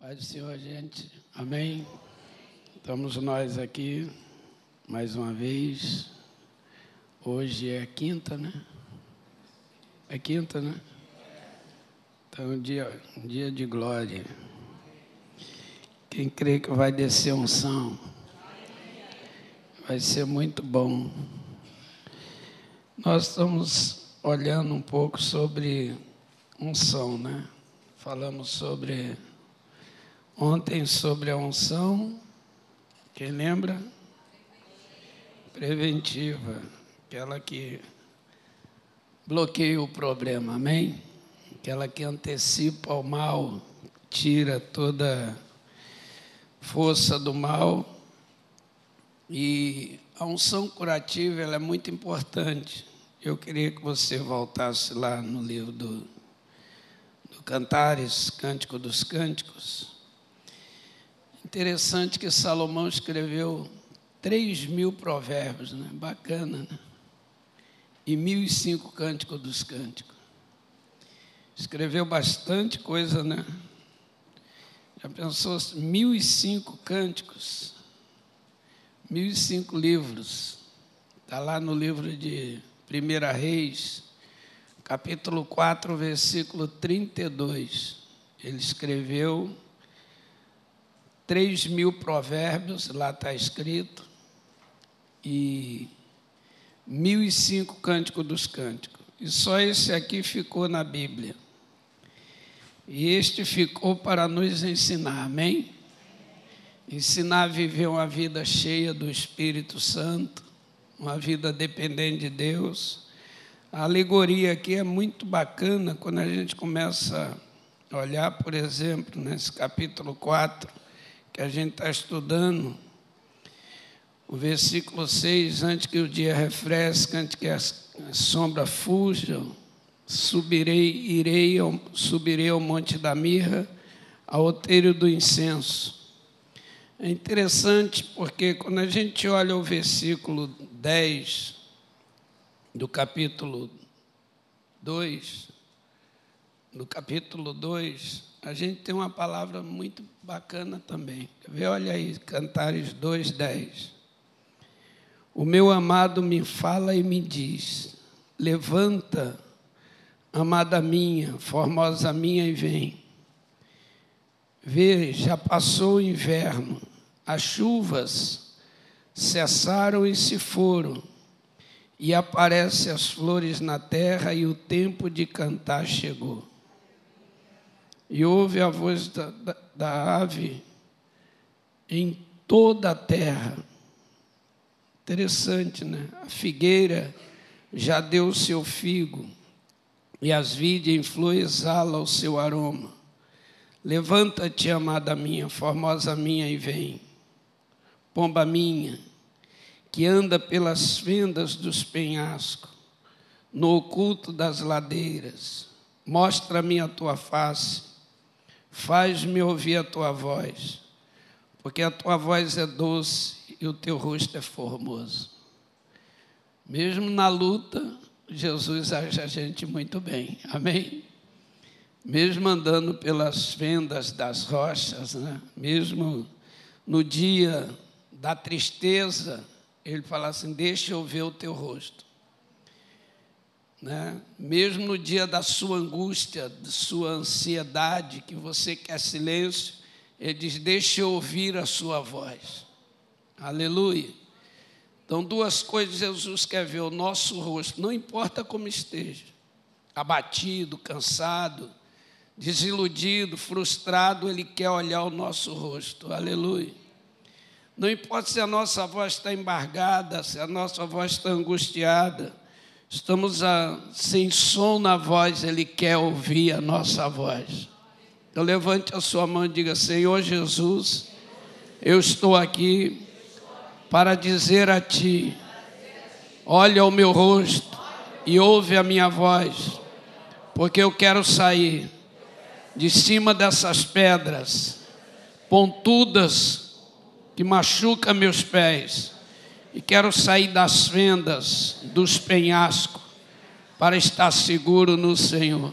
Pai do Senhor, gente. Amém. Estamos nós aqui mais uma vez. Hoje é quinta, né? É quinta, né? Então, dia, dia de glória. Quem crê que vai descer unção, vai ser muito bom. Nós estamos olhando um pouco sobre unção, né? Falamos sobre Ontem sobre a unção, quem lembra? Preventiva, aquela que bloqueia o problema, amém? Aquela que antecipa o mal, tira toda força do mal. E a unção curativa ela é muito importante. Eu queria que você voltasse lá no livro do, do Cantares, Cântico dos Cânticos. Interessante que Salomão escreveu 3 mil provérbios, né? bacana, né? E mil e cinco cânticos dos cânticos. Escreveu bastante coisa, né? Já pensou mil e cinco cânticos, mil e cinco livros. Está lá no livro de Primeira Reis, capítulo 4, versículo 32. Ele escreveu três mil provérbios, lá está escrito, e mil e cinco cânticos dos cânticos. E só esse aqui ficou na Bíblia. E este ficou para nos ensinar, amém? Ensinar a viver uma vida cheia do Espírito Santo, uma vida dependente de Deus. A alegoria aqui é muito bacana quando a gente começa a olhar, por exemplo, nesse capítulo 4, que a gente está estudando, o versículo 6, antes que o dia refresque, antes que a sombra fuja, subirei, irei, subirei ao monte da mirra, ao outeiro do incenso. É interessante porque quando a gente olha o versículo 10 do capítulo 2, do capítulo 2, a gente tem uma palavra muito bacana também. Vê, olha aí, Cantares 2:10. O meu amado me fala e me diz: Levanta, amada minha, formosa minha, e vem. Vê, já passou o inverno, as chuvas cessaram e se foram, e aparecem as flores na terra, e o tempo de cantar chegou e ouve a voz da, da, da ave em toda a terra. Interessante, né? A figueira já deu o seu figo, e as vides em flor exala o seu aroma. Levanta-te, amada minha, formosa minha, e vem. Pomba minha, que anda pelas fendas dos penhascos, no oculto das ladeiras, mostra-me a tua face Faz-me ouvir a tua voz, porque a tua voz é doce e o teu rosto é formoso. Mesmo na luta, Jesus age a gente muito bem. Amém? Mesmo andando pelas fendas das rochas, né? mesmo no dia da tristeza, ele fala assim: Deixa eu ver o teu rosto né? mesmo no dia da sua angústia, da sua ansiedade, que você quer silêncio, ele diz: Deixa eu ouvir a sua voz. Aleluia. Então, duas coisas Jesus quer ver: o nosso rosto, não importa como esteja, abatido, cansado, desiludido, frustrado, Ele quer olhar o nosso rosto. Aleluia. Não importa se a nossa voz está embargada, se a nossa voz está angustiada, Estamos a, sem som na voz, Ele quer ouvir a nossa voz. Então levante a sua mão e diga: Senhor Jesus, eu estou aqui para dizer a Ti: olha o meu rosto e ouve a minha voz, porque eu quero sair de cima dessas pedras pontudas que machucam meus pés e quero sair das fendas, dos penhascos, para estar seguro no Senhor.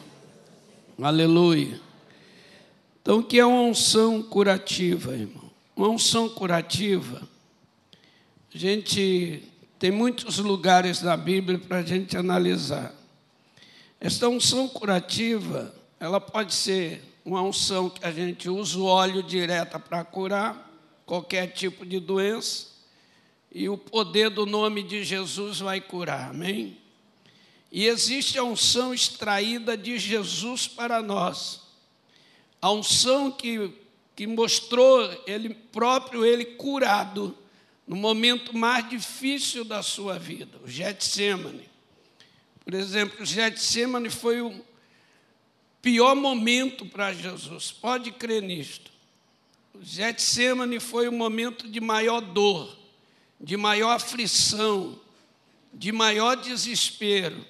Aleluia. Então, o que é uma unção curativa, irmão? Uma unção curativa, a gente tem muitos lugares na Bíblia para a gente analisar. Esta unção curativa, ela pode ser uma unção que a gente usa o óleo direto para curar qualquer tipo de doença, e o poder do nome de Jesus vai curar, amém? E existe a unção extraída de Jesus para nós, a unção que, que mostrou ele próprio, ele curado, no momento mais difícil da sua vida, o Getsemane. Por exemplo, o Getsemane foi o pior momento para Jesus, pode crer nisto. O Getsemane foi o momento de maior dor, de maior aflição, de maior desespero.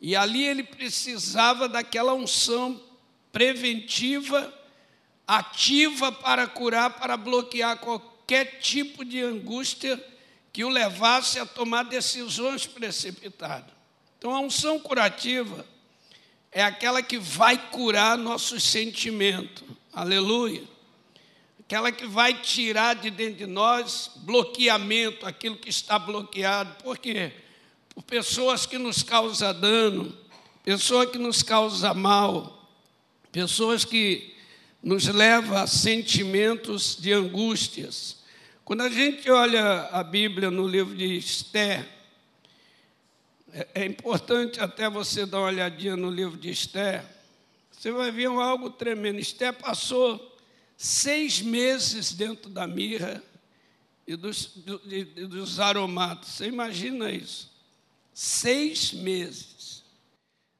E ali ele precisava daquela unção preventiva, ativa para curar, para bloquear qualquer tipo de angústia que o levasse a tomar decisões precipitadas. Então, a unção curativa é aquela que vai curar nossos sentimentos. Aleluia. Aquela que vai tirar de dentro de nós bloqueamento, aquilo que está bloqueado. Por quê? Por pessoas que nos causam dano, pessoas que nos causam mal, pessoas que nos levam a sentimentos de angústias. Quando a gente olha a Bíblia no livro de Esther, é, é importante até você dar uma olhadinha no livro de Esther. Você vai ver algo tremendo. Esther passou seis meses dentro da mirra e dos, dos aromatos. Você imagina isso? Seis meses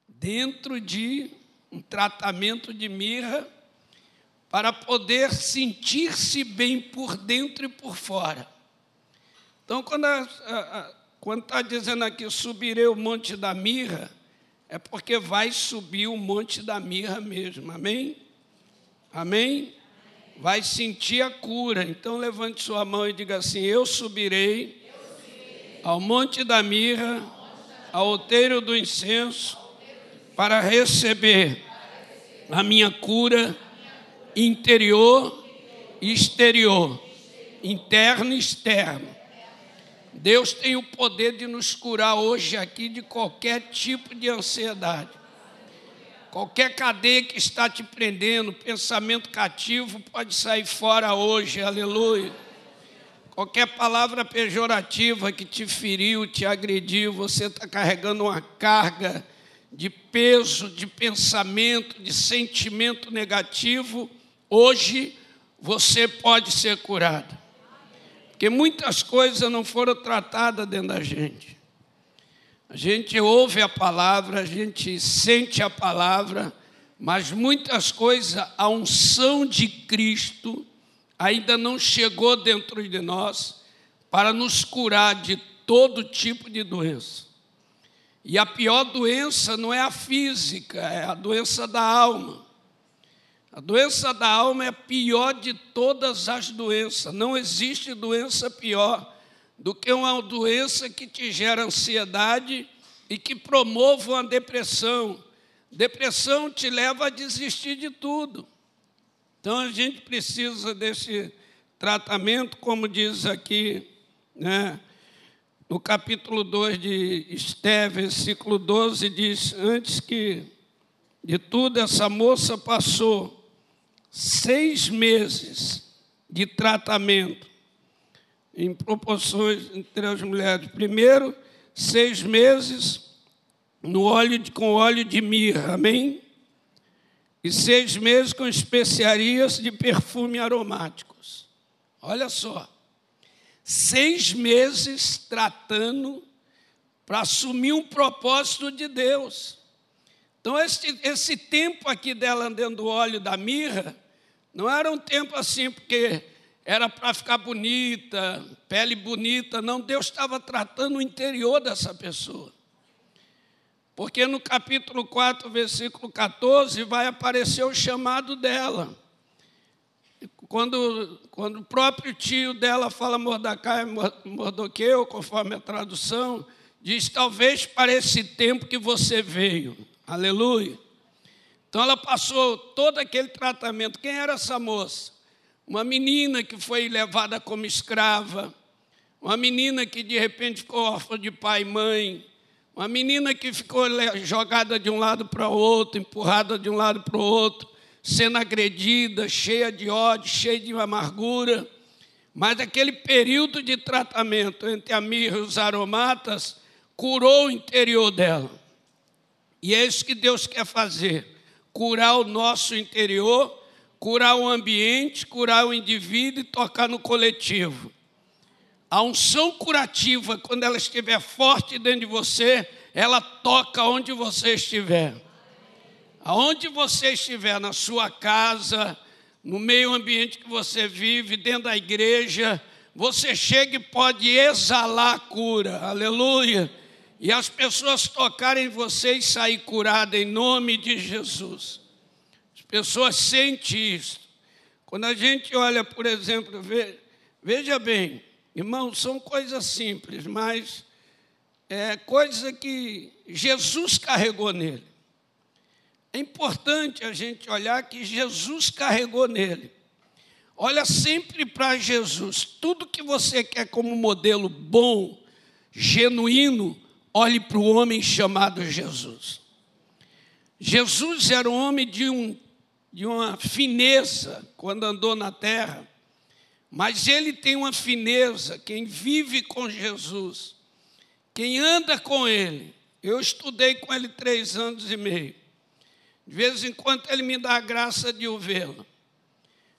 dentro de um tratamento de mirra para poder sentir-se bem por dentro e por fora. Então, quando a, a, quando está dizendo aqui, subirei o monte da mirra, é porque vai subir o monte da mirra mesmo, amém? Amém? Vai sentir a cura. Então levante sua mão e diga assim: Eu subirei, ao monte da mirra, ao outeiro do incenso, para receber a minha cura interior e exterior, interno e externo Deus tem o poder de nos curar hoje aqui de qualquer tipo de ansiedade. Qualquer cadeia que está te prendendo, pensamento cativo, pode sair fora hoje, aleluia. Qualquer palavra pejorativa que te feriu, te agrediu, você está carregando uma carga de peso, de pensamento, de sentimento negativo, hoje você pode ser curado. Porque muitas coisas não foram tratadas dentro da gente. A gente ouve a palavra, a gente sente a palavra, mas muitas coisas, a unção de Cristo ainda não chegou dentro de nós para nos curar de todo tipo de doença. E a pior doença não é a física, é a doença da alma. A doença da alma é a pior de todas as doenças. Não existe doença pior do que uma doença que te gera ansiedade e que promove uma depressão. Depressão te leva a desistir de tudo. Então a gente precisa desse tratamento, como diz aqui, né? no capítulo 2 de Esté, versículo 12, diz: Antes que de tudo essa moça passou seis meses de tratamento em proporções entre as mulheres. Primeiro, seis meses no óleo de, com óleo de mirra, amém? E seis meses com especiarias de perfume aromáticos. Olha só, seis meses tratando para assumir um propósito de Deus. Então, esse, esse tempo aqui dela andando do óleo da mirra não era um tempo assim, porque era para ficar bonita, pele bonita. Não, Deus estava tratando o interior dessa pessoa. Porque no capítulo 4, versículo 14, vai aparecer o chamado dela. Quando, quando o próprio tio dela fala Mordecai, Mordoqueu, conforme a tradução, diz: talvez para esse tempo que você veio. Aleluia. Então ela passou todo aquele tratamento. Quem era essa moça? Uma menina que foi levada como escrava, uma menina que de repente ficou órfã de pai e mãe, uma menina que ficou jogada de um lado para o outro, empurrada de um lado para o outro, sendo agredida, cheia de ódio, cheia de amargura. Mas aquele período de tratamento entre a mirra e os aromatas curou o interior dela. E é isso que Deus quer fazer: curar o nosso interior, curar o ambiente, curar o indivíduo e tocar no coletivo. A unção curativa, quando ela estiver forte dentro de você, ela toca onde você estiver. Aonde você estiver, na sua casa, no meio ambiente que você vive, dentro da igreja, você chega e pode exalar a cura, aleluia. E as pessoas tocarem você e sair curada em nome de Jesus. As pessoas sentem isso. Quando a gente olha, por exemplo, veja bem, irmãos, são coisas simples, mas é coisa que Jesus carregou nele. É importante a gente olhar que Jesus carregou nele. Olha sempre para Jesus. Tudo que você quer como modelo bom, genuíno, olhe para o homem chamado Jesus. Jesus era um homem de, um, de uma fineza quando andou na terra, mas ele tem uma fineza. Quem vive com Jesus, quem anda com ele, eu estudei com ele três anos e meio. De vez em quando ele me dá a graça de o vê-lo.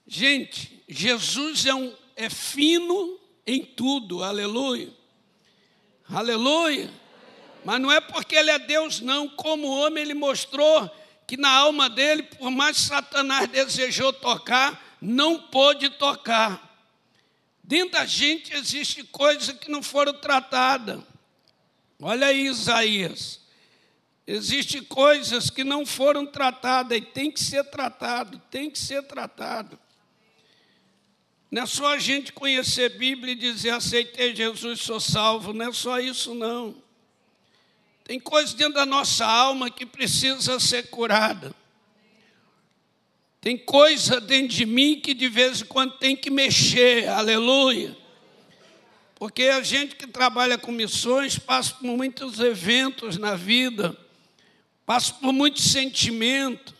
Gente, Jesus é, um, é fino em tudo, aleluia. Aleluia. Mas não é porque ele é Deus, não. Como homem, ele mostrou que na alma dele, por mais Satanás desejou tocar, não pôde tocar. Dentro da gente existe coisas que não foram tratadas. Olha aí, Isaías. Existem coisas que não foram tratadas e tem que ser tratado, tem que ser tratado. Não é só a gente conhecer a Bíblia e dizer aceitei Jesus, sou salvo, não é só isso não. Tem coisas dentro da nossa alma que precisa ser curada. Tem coisa dentro de mim que de vez em quando tem que mexer, aleluia. Porque a gente que trabalha com missões passa por muitos eventos na vida passo por muito sentimento,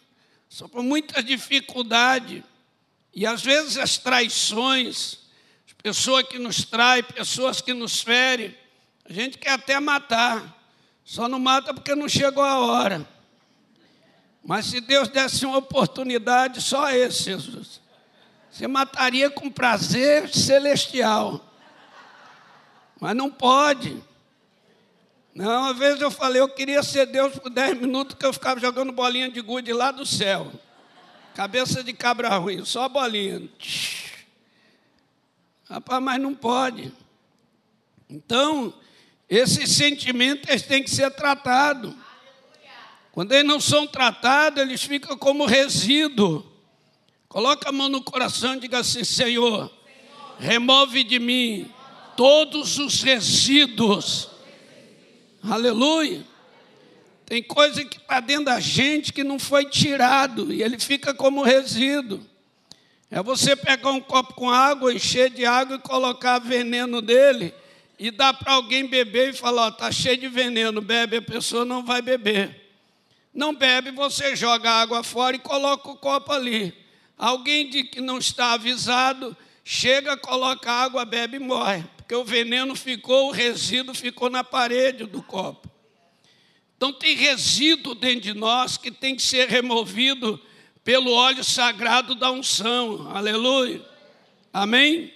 sou por muita dificuldade. E às vezes as traições, as pessoas que nos traem, pessoas que nos ferem, a gente quer até matar, só não mata porque não chegou a hora. Mas se Deus desse uma oportunidade, só esse, Jesus. Você mataria com prazer celestial. Mas não pode. Não, uma vez eu falei, eu queria ser Deus por 10 minutos, que eu ficava jogando bolinha de gude lá do céu. Cabeça de cabra ruim, só bolinha. Rapaz, mas não pode. Então, esses sentimentos têm que ser tratados. Quando eles não são tratados, eles ficam como resíduo. Coloca a mão no coração e diga assim: Senhor, remove de mim todos os resíduos Aleluia. Tem coisa que está dentro da gente que não foi tirado e ele fica como resíduo. É você pegar um copo com água, encher de água e colocar veneno dele e dar para alguém beber e falar: está cheio de veneno, bebe, a pessoa não vai beber. Não bebe, você joga a água fora e coloca o copo ali. Alguém de que não está avisado, chega, coloca água, bebe e morre porque o veneno ficou, o resíduo ficou na parede do copo. Então tem resíduo dentro de nós que tem que ser removido pelo óleo sagrado da unção. Aleluia. Amém?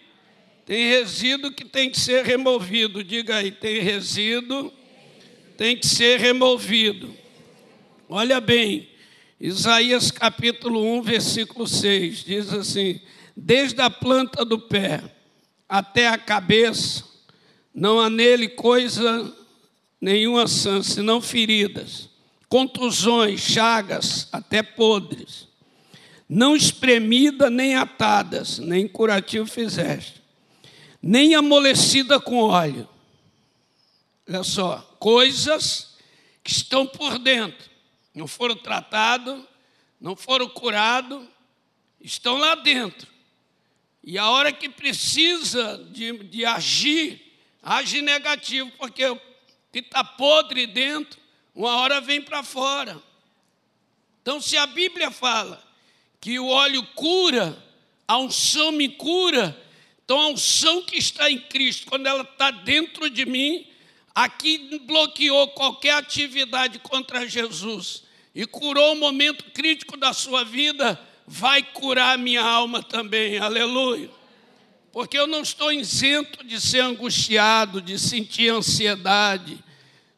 Tem resíduo que tem que ser removido. Diga aí, tem resíduo, tem que ser removido. Olha bem, Isaías capítulo 1, versículo 6, diz assim: Desde a planta do pé até a cabeça, não há nele coisa nenhuma sã, senão feridas, contusões, chagas, até podres. Não espremida nem atadas, nem curativo fizeste, nem amolecida com óleo. Olha só, coisas que estão por dentro, não foram tratadas, não foram curados, estão lá dentro. E a hora que precisa de, de agir, age negativo, porque o que está podre dentro, uma hora vem para fora. Então, se a Bíblia fala que o óleo cura, a unção me cura, então a unção que está em Cristo, quando ela está dentro de mim, aqui bloqueou qualquer atividade contra Jesus e curou o momento crítico da sua vida, vai curar minha alma também, aleluia. Porque eu não estou isento de ser angustiado, de sentir ansiedade,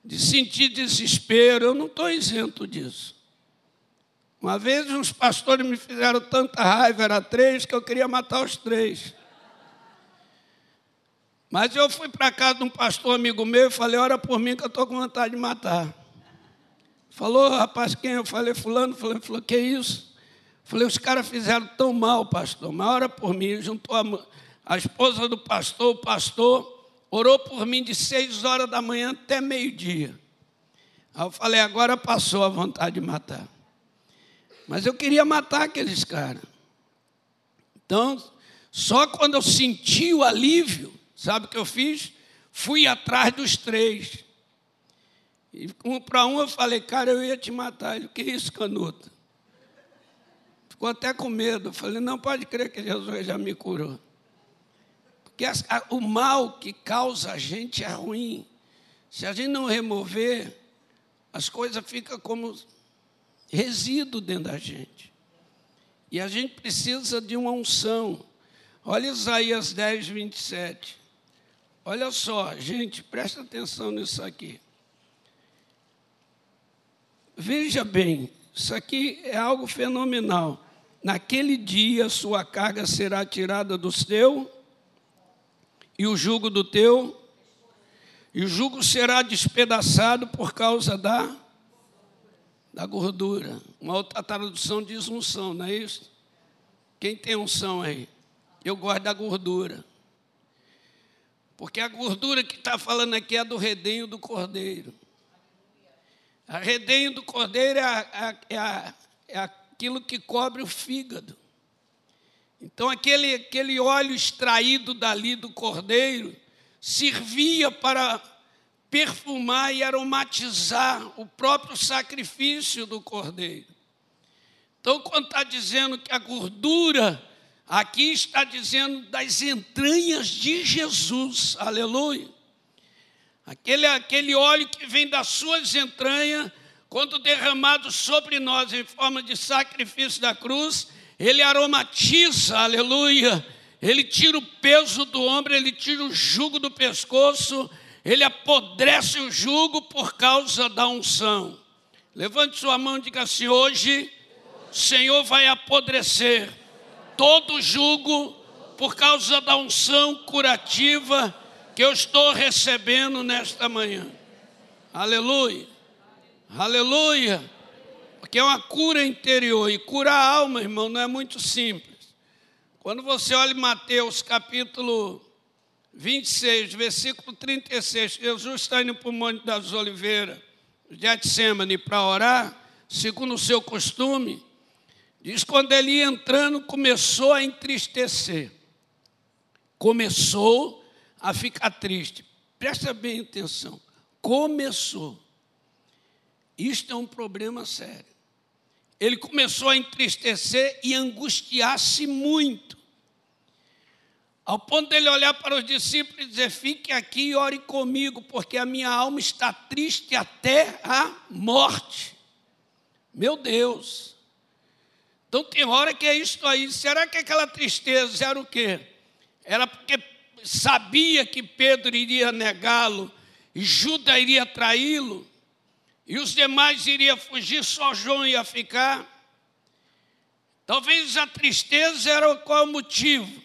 de sentir desespero, eu não estou isento disso. Uma vez uns pastores me fizeram tanta raiva, era três, que eu queria matar os três. Mas eu fui para casa de um pastor amigo meu e falei, ora por mim que eu estou com vontade de matar. Falou, rapaz, quem? Eu falei, fulano, falei, falou, que isso? Falei, os caras fizeram tão mal, pastor, uma hora por mim, juntou a, a esposa do pastor, o pastor, orou por mim de seis horas da manhã até meio-dia. Aí eu falei, agora passou a vontade de matar. Mas eu queria matar aqueles caras. Então, só quando eu senti o alívio, sabe o que eu fiz? Fui atrás dos três. E um para um eu falei, cara, eu ia te matar. Ele, que isso, canuto? Ficou até com medo. Eu falei, não pode crer que Jesus já me curou. Porque o mal que causa a gente é ruim. Se a gente não remover, as coisas ficam como resíduo dentro da gente. E a gente precisa de uma unção. Olha Isaías 10, 27. Olha só, gente, presta atenção nisso aqui. Veja bem, isso aqui é algo fenomenal. Naquele dia sua carga será tirada do teu e o jugo do teu e o jugo será despedaçado por causa da da gordura. Uma outra tradução diz unção, não é isso? Quem tem unção aí? Eu gosto da gordura. Porque a gordura que está falando aqui é do redenho do cordeiro. A redenho do cordeiro é, a, é, a, é aquilo que cobre o fígado. Então, aquele, aquele óleo extraído dali do cordeiro servia para perfumar e aromatizar o próprio sacrifício do cordeiro. Então, quando está dizendo que a gordura, aqui está dizendo das entranhas de Jesus, aleluia. Aquele, aquele óleo que vem das suas entranhas, quando derramado sobre nós em forma de sacrifício da cruz, ele aromatiza, aleluia. Ele tira o peso do ombro, ele tira o jugo do pescoço, ele apodrece o jugo por causa da unção. Levante sua mão e diga assim: hoje o Senhor vai apodrecer todo jugo por causa da unção curativa que eu estou recebendo nesta manhã. Aleluia, aleluia, porque é uma cura interior e curar a alma, irmão, não é muito simples. Quando você olha Mateus capítulo 26, versículo 36, Jesus está indo para o Monte das Oliveiras, Getsemane, para orar, segundo o seu costume. Diz quando ele ia entrando, começou a entristecer. Começou a ficar triste. Presta bem atenção. Começou. Isto é um problema sério. Ele começou a entristecer e angustiar-se muito. Ao ponto dele olhar para os discípulos e dizer: Fique aqui e ore comigo, porque a minha alma está triste até a morte. Meu Deus. Então tem hora que é isso aí. Será que aquela tristeza era o quê? Era porque sabia que Pedro iria negá-lo e Judas iria traí-lo e os demais iriam fugir, só João ia ficar. Talvez a tristeza era qual o motivo?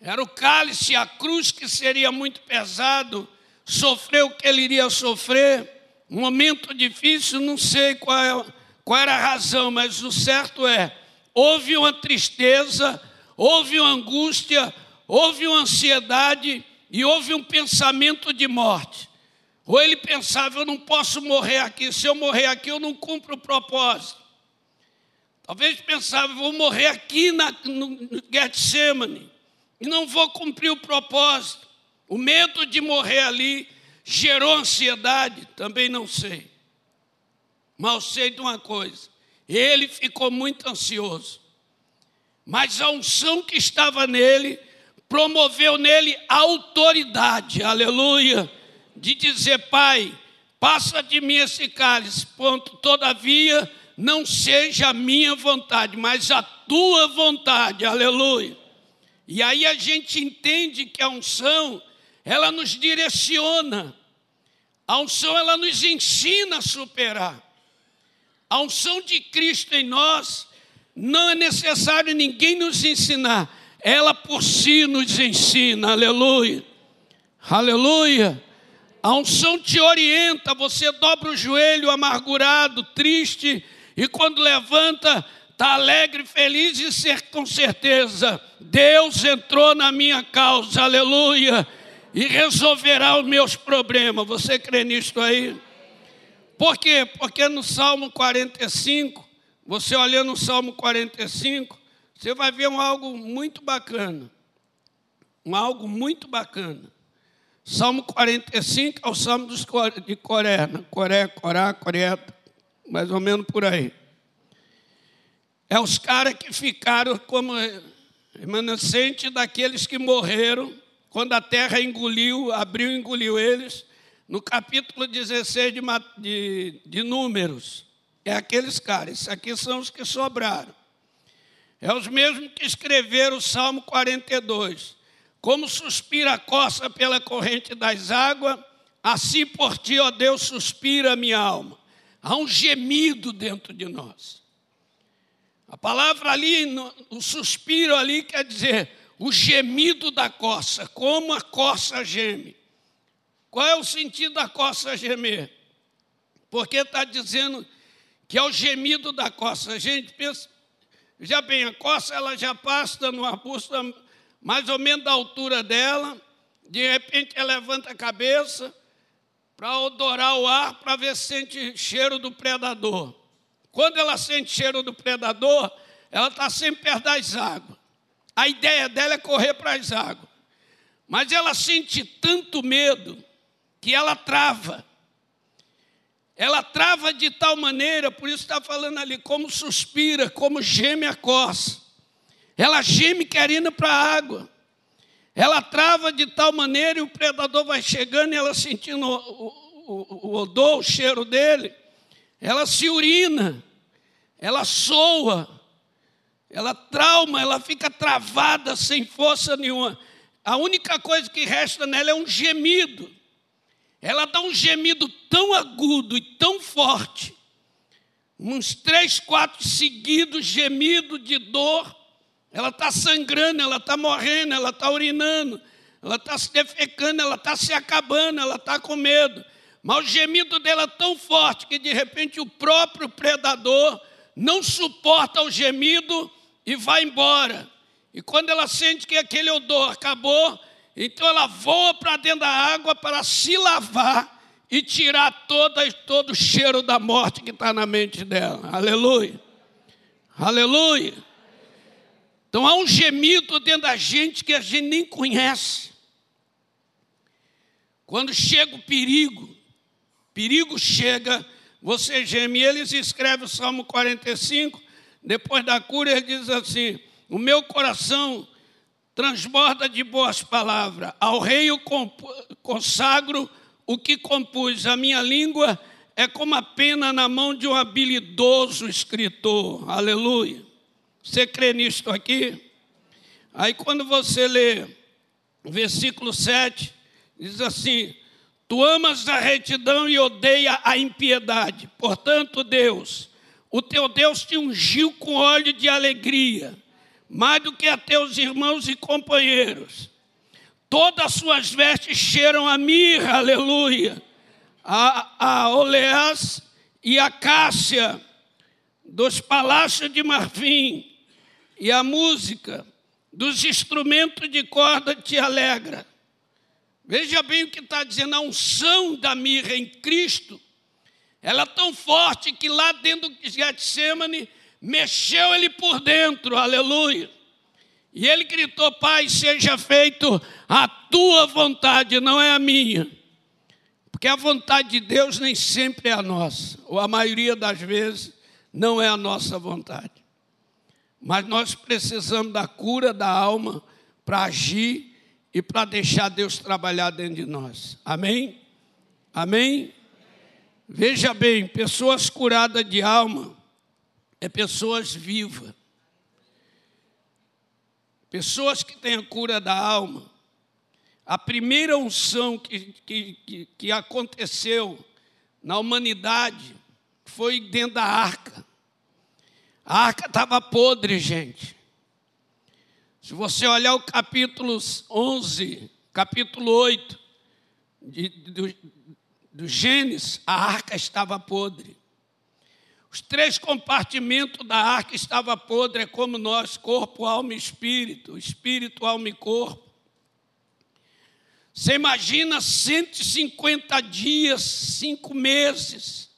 Era o cálice, a cruz que seria muito pesado, sofrer o que ele iria sofrer, um momento difícil, não sei qual, é, qual era a razão, mas o certo é: houve uma tristeza, houve uma angústia, houve uma ansiedade e houve um pensamento de morte. Ou ele pensava: eu não posso morrer aqui, se eu morrer aqui, eu não cumpro o propósito. Talvez pensava, vou morrer aqui na, no, Getsemane e não vou cumprir o propósito. O medo de morrer ali gerou ansiedade, também não sei. Mas sei de uma coisa: ele ficou muito ansioso. Mas a unção que estava nele promoveu nele autoridade, aleluia, de dizer: Pai, passa de mim esse cálice, ponto. Todavia, não seja a minha vontade, mas a tua vontade, aleluia. E aí a gente entende que a unção, ela nos direciona, a unção, ela nos ensina a superar. A unção de Cristo em nós, não é necessário ninguém nos ensinar, ela por si nos ensina, aleluia, aleluia. A unção te orienta, você dobra o joelho amargurado, triste, e quando levanta, está alegre, feliz e ser com certeza, Deus entrou na minha causa, aleluia, e resolverá os meus problemas. Você crê nisto aí? Por quê? Porque no Salmo 45, você olhando no Salmo 45, você vai ver um algo muito bacana. Um algo muito bacana. Salmo 45 é o Salmo dos de Coré, né? Coré, Corá, Coreta, mais ou menos por aí. É os caras que ficaram como remanescente daqueles que morreram quando a terra engoliu, abriu e engoliu eles, no capítulo 16 de, de, de Números. É aqueles caras, esses aqui são os que sobraram. É os mesmos que escreveram o Salmo 42. Como suspira a coça pela corrente das águas, assim por ti, ó Deus, suspira a minha alma. Há um gemido dentro de nós. A palavra ali, o suspiro ali quer dizer o gemido da coça, como a coça geme. Qual é o sentido da coça gemer? Porque está dizendo que é o gemido da coça. A gente pensa, já bem, a coça ela já passa no arbusto mais ou menos da altura dela, de repente ela levanta a cabeça para odorar o ar, para ver se sente cheiro do predador. Quando ela sente cheiro do predador, ela está sempre perto das águas. A ideia dela é correr para as águas. Mas ela sente tanto medo que ela trava. Ela trava de tal maneira, por isso está falando ali, como suspira, como geme a coça. Ela geme querendo para a água. Ela trava de tal maneira e o predador vai chegando e ela sentindo o, o, o odor, o cheiro dele. Ela se urina ela soa, ela trauma, ela fica travada sem força nenhuma. A única coisa que resta nela é um gemido. Ela dá um gemido tão agudo e tão forte, uns três, quatro seguidos gemidos de dor. Ela está sangrando, ela está morrendo, ela está urinando, ela está se defecando, ela está se acabando, ela está com medo. Mas o gemido dela é tão forte que de repente o próprio predador não suporta o gemido e vai embora. E quando ela sente que aquele odor acabou, então ela voa para dentro da água para se lavar e tirar toda, todo o cheiro da morte que está na mente dela. Aleluia. Aleluia. Então há um gemido dentro da gente que a gente nem conhece. Quando chega o perigo, perigo chega, você geme. Eles escrevem o Salmo 45, depois da cura, ele diz assim: O meu coração transborda de boas palavras, ao rei eu consagro o que compus, a minha língua é como a pena na mão de um habilidoso escritor. Aleluia. Você crê nisto aqui? Aí quando você lê o versículo 7, diz assim: Tu amas a retidão e odeia a impiedade. Portanto, Deus, o teu Deus te ungiu com óleo de alegria, mais do que a teus irmãos e companheiros. Todas as suas vestes cheiram a mirra, aleluia, a, a oleás e a cássia dos palácios de marfim, e a música dos instrumentos de corda te alegra. Veja bem o que está dizendo, a unção da mirra em Cristo, ela é tão forte que lá dentro de Getsemane, mexeu ele por dentro, aleluia. E ele gritou: Pai, seja feito a tua vontade, não é a minha. Porque a vontade de Deus nem sempre é a nossa, ou a maioria das vezes não é a nossa vontade. Mas nós precisamos da cura da alma para agir e para deixar Deus trabalhar dentro de nós. Amém? Amém? Veja bem, pessoas curadas de alma é pessoas vivas. Pessoas que têm a cura da alma. A primeira unção que, que, que, aconteceu na humanidade foi dentro da arca. A arca estava podre, gente. Se você olhar o capítulo 11, capítulo 8 de, do, do Gênesis, a arca estava podre. Os três compartimentos da arca estavam podres, é como nós, corpo, alma e espírito, espírito, alma e corpo. Você imagina 150 dias, cinco meses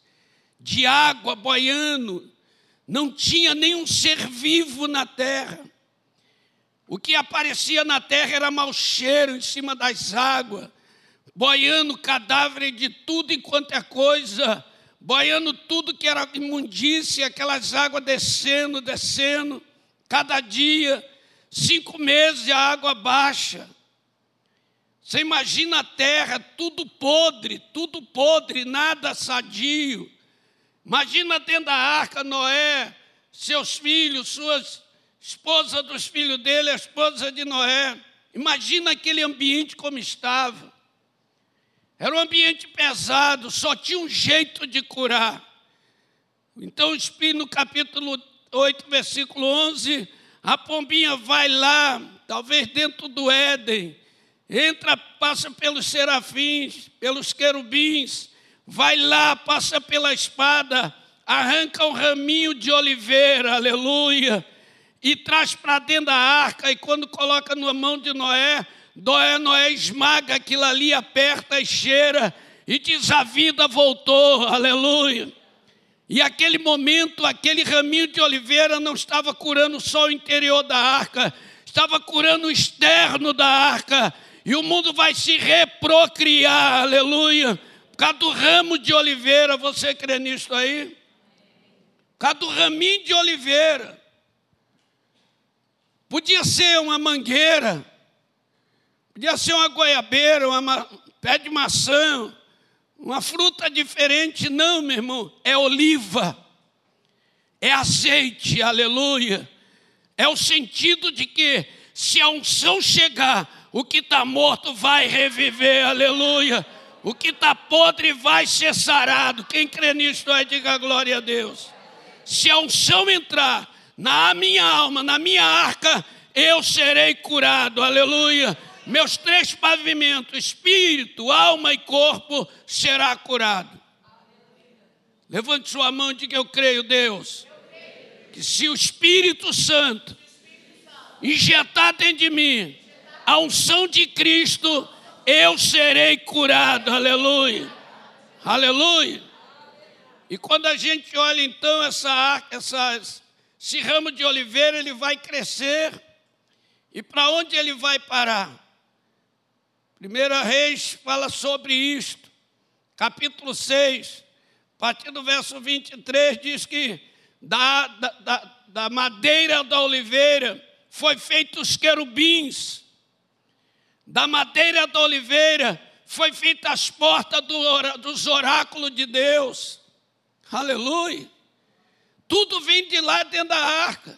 de água boiando, não tinha nenhum ser vivo na terra. O que aparecia na terra era mau cheiro em cima das águas, boiando cadáver de tudo enquanto é coisa, boiando tudo que era imundícia, aquelas águas descendo, descendo, cada dia, cinco meses a água baixa. Você imagina a terra, tudo podre, tudo podre, nada sadio. Imagina dentro da arca Noé, seus filhos, suas esposa dos filhos dele, a esposa de Noé. Imagina aquele ambiente como estava. Era um ambiente pesado, só tinha um jeito de curar. Então, no capítulo 8, versículo 11, a pombinha vai lá, talvez dentro do Éden, entra, passa pelos serafins, pelos querubins, vai lá, passa pela espada, arranca um raminho de oliveira, aleluia e traz para dentro da arca, e quando coloca na mão de Noé, Noé, esmaga aquilo ali, aperta e cheira, e diz: a vida voltou, aleluia. E aquele momento, aquele raminho de oliveira não estava curando só o interior da arca, estava curando o externo da arca, e o mundo vai se reprocriar, aleluia. Por causa do ramo de oliveira, você crê nisso aí? Por causa do raminho de oliveira. Podia ser uma mangueira, podia ser uma goiabeira, uma pé de maçã, uma fruta diferente. Não, meu irmão, é oliva, é azeite, aleluia. É o sentido de que se a unção chegar, o que está morto vai reviver, aleluia. O que está podre vai ser sarado. Quem crê nisso, aí diga glória a Deus. Se a unção entrar, na minha alma, na minha arca, eu serei curado, aleluia. Meus três pavimentos, espírito, alma e corpo, será curado. Levante sua mão e diga: Eu creio, Deus, que se o Espírito Santo injetar dentro de mim a unção de Cristo, eu serei curado, aleluia, aleluia. E quando a gente olha então essa, essas esse ramo de oliveira ele vai crescer. E para onde ele vai parar? Primeira Reis fala sobre isto. Capítulo 6, a partir do verso 23, diz que da, da, da, da madeira da oliveira foi feito os querubins. Da madeira da oliveira foi feita as portas do, dos oráculos de Deus. Aleluia. Tudo vem de lá dentro da arca.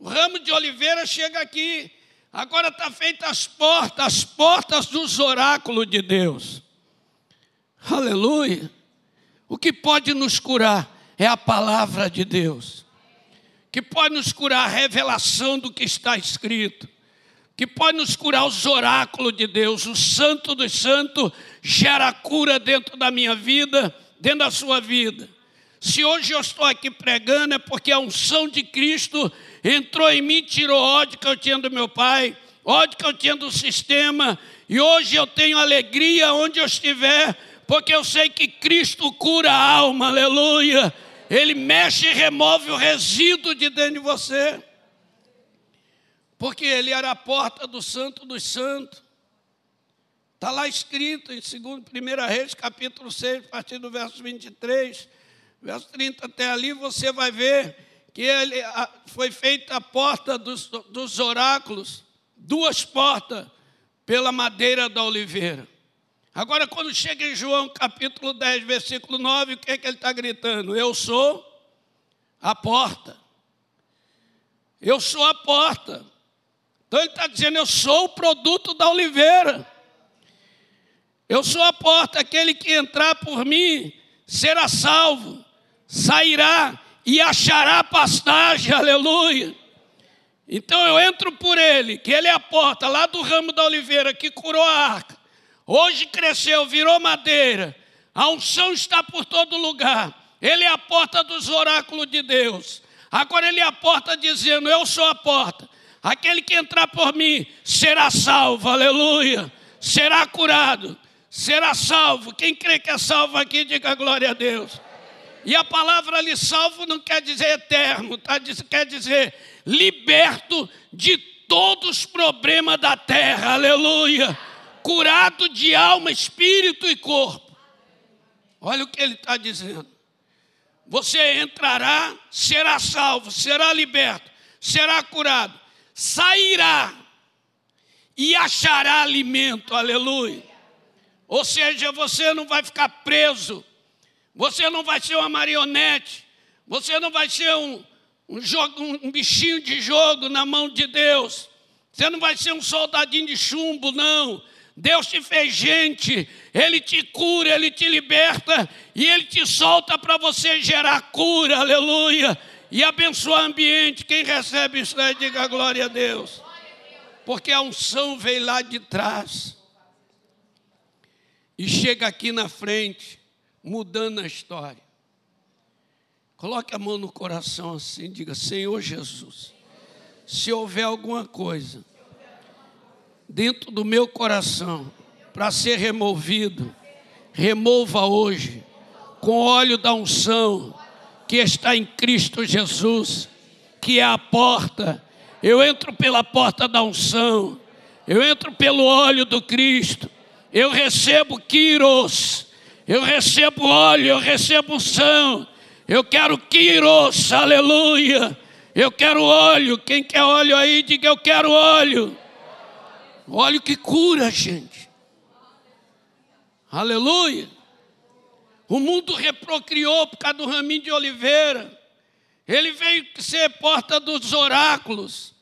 O ramo de oliveira chega aqui. Agora está feita as portas, as portas dos oráculos de Deus. Aleluia. O que pode nos curar é a palavra de Deus. Que pode nos curar a revelação do que está escrito. Que pode nos curar os oráculos de Deus. O santo dos santos gera cura dentro da minha vida, dentro da sua vida. Se hoje eu estou aqui pregando, é porque a unção de Cristo entrou em mim, tirou ódio que eu tinha do meu pai, ódio que eu tinha do sistema, e hoje eu tenho alegria onde eu estiver, porque eu sei que Cristo cura a alma, aleluia. Ele mexe e remove o resíduo de dentro de você. Porque ele era a porta do santo dos santos. Está lá escrito em 2 1 Reis, capítulo 6, a partir do verso 23, verso 30 até ali, você vai ver que ele, foi feita a porta dos, dos oráculos, duas portas, pela madeira da oliveira. Agora, quando chega em João capítulo 10, versículo 9, o que, é que ele está gritando? Eu sou a porta. Eu sou a porta. Então ele está dizendo: Eu sou o produto da oliveira. Eu sou a porta, aquele que entrar por mim será salvo, sairá e achará pastagem, aleluia. Então eu entro por ele, que ele é a porta lá do ramo da oliveira que curou a arca. Hoje cresceu, virou madeira. A unção está por todo lugar. Ele é a porta dos oráculos de Deus. Agora ele é a porta dizendo: Eu sou a porta. Aquele que entrar por mim será salvo, aleluia. Será curado, será salvo. Quem crê que é salvo aqui, diga glória a Deus. E a palavra ali salvo não quer dizer eterno, tá? quer dizer liberto de todos os problemas da terra, aleluia. Curado de alma, espírito e corpo. Olha o que ele está dizendo. Você entrará, será salvo, será liberto, será curado sairá e achará alimento, aleluia. Ou seja, você não vai ficar preso, você não vai ser uma marionete, você não vai ser um, um, jogo, um bichinho de jogo na mão de Deus, você não vai ser um soldadinho de chumbo, não. Deus te fez gente, Ele te cura, Ele te liberta e Ele te solta para você gerar cura, aleluia e abençoar o ambiente. Quem recebe isso aí, diga glória a Deus. Porque a unção veio lá de trás e chega aqui na frente, mudando a história. Coloque a mão no coração assim, diga: Senhor Jesus, se houver alguma coisa dentro do meu coração para ser removido, remova hoje, com óleo da unção que está em Cristo Jesus, que é a porta. Eu entro pela porta da unção, eu entro pelo óleo do Cristo, eu recebo Quiros, eu recebo óleo, eu recebo unção, eu quero Quiros, aleluia. Eu quero óleo, quem quer óleo aí, diga eu quero óleo. Óleo que cura, gente. Aleluia. O mundo reprocriou por causa do raminho de oliveira. Ele veio ser porta dos oráculos.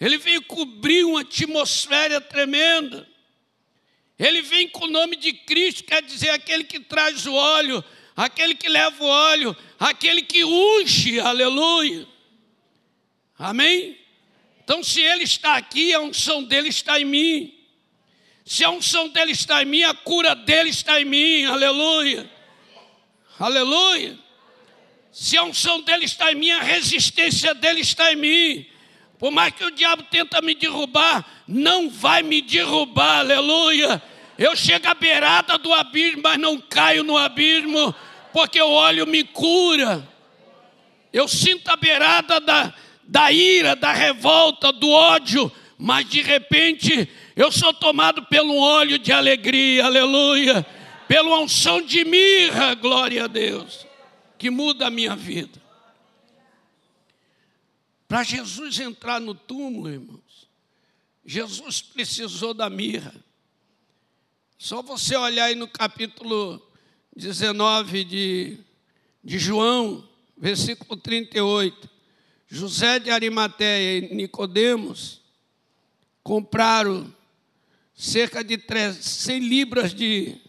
Ele veio cobrir uma atmosfera tremenda. Ele vem com o nome de Cristo, quer dizer, aquele que traz o óleo, aquele que leva o óleo, aquele que unge, aleluia. Amém? Então, se Ele está aqui, a unção dele está em mim. Se a unção dele está em mim, a cura dele está em mim, aleluia. Aleluia. Se a unção dele está em mim, a resistência dele está em mim. Por mais que o diabo tenta me derrubar, não vai me derrubar, aleluia. Eu chego à beirada do abismo, mas não caio no abismo, porque o óleo me cura. Eu sinto a beirada da, da ira, da revolta, do ódio, mas de repente eu sou tomado pelo óleo de alegria, aleluia pela unção de mirra, glória a Deus, que muda a minha vida. Para Jesus entrar no túmulo, irmãos, Jesus precisou da mirra. Só você olhar aí no capítulo 19 de, de João, versículo 38. José de Arimateia e Nicodemos compraram cerca de 100 libras de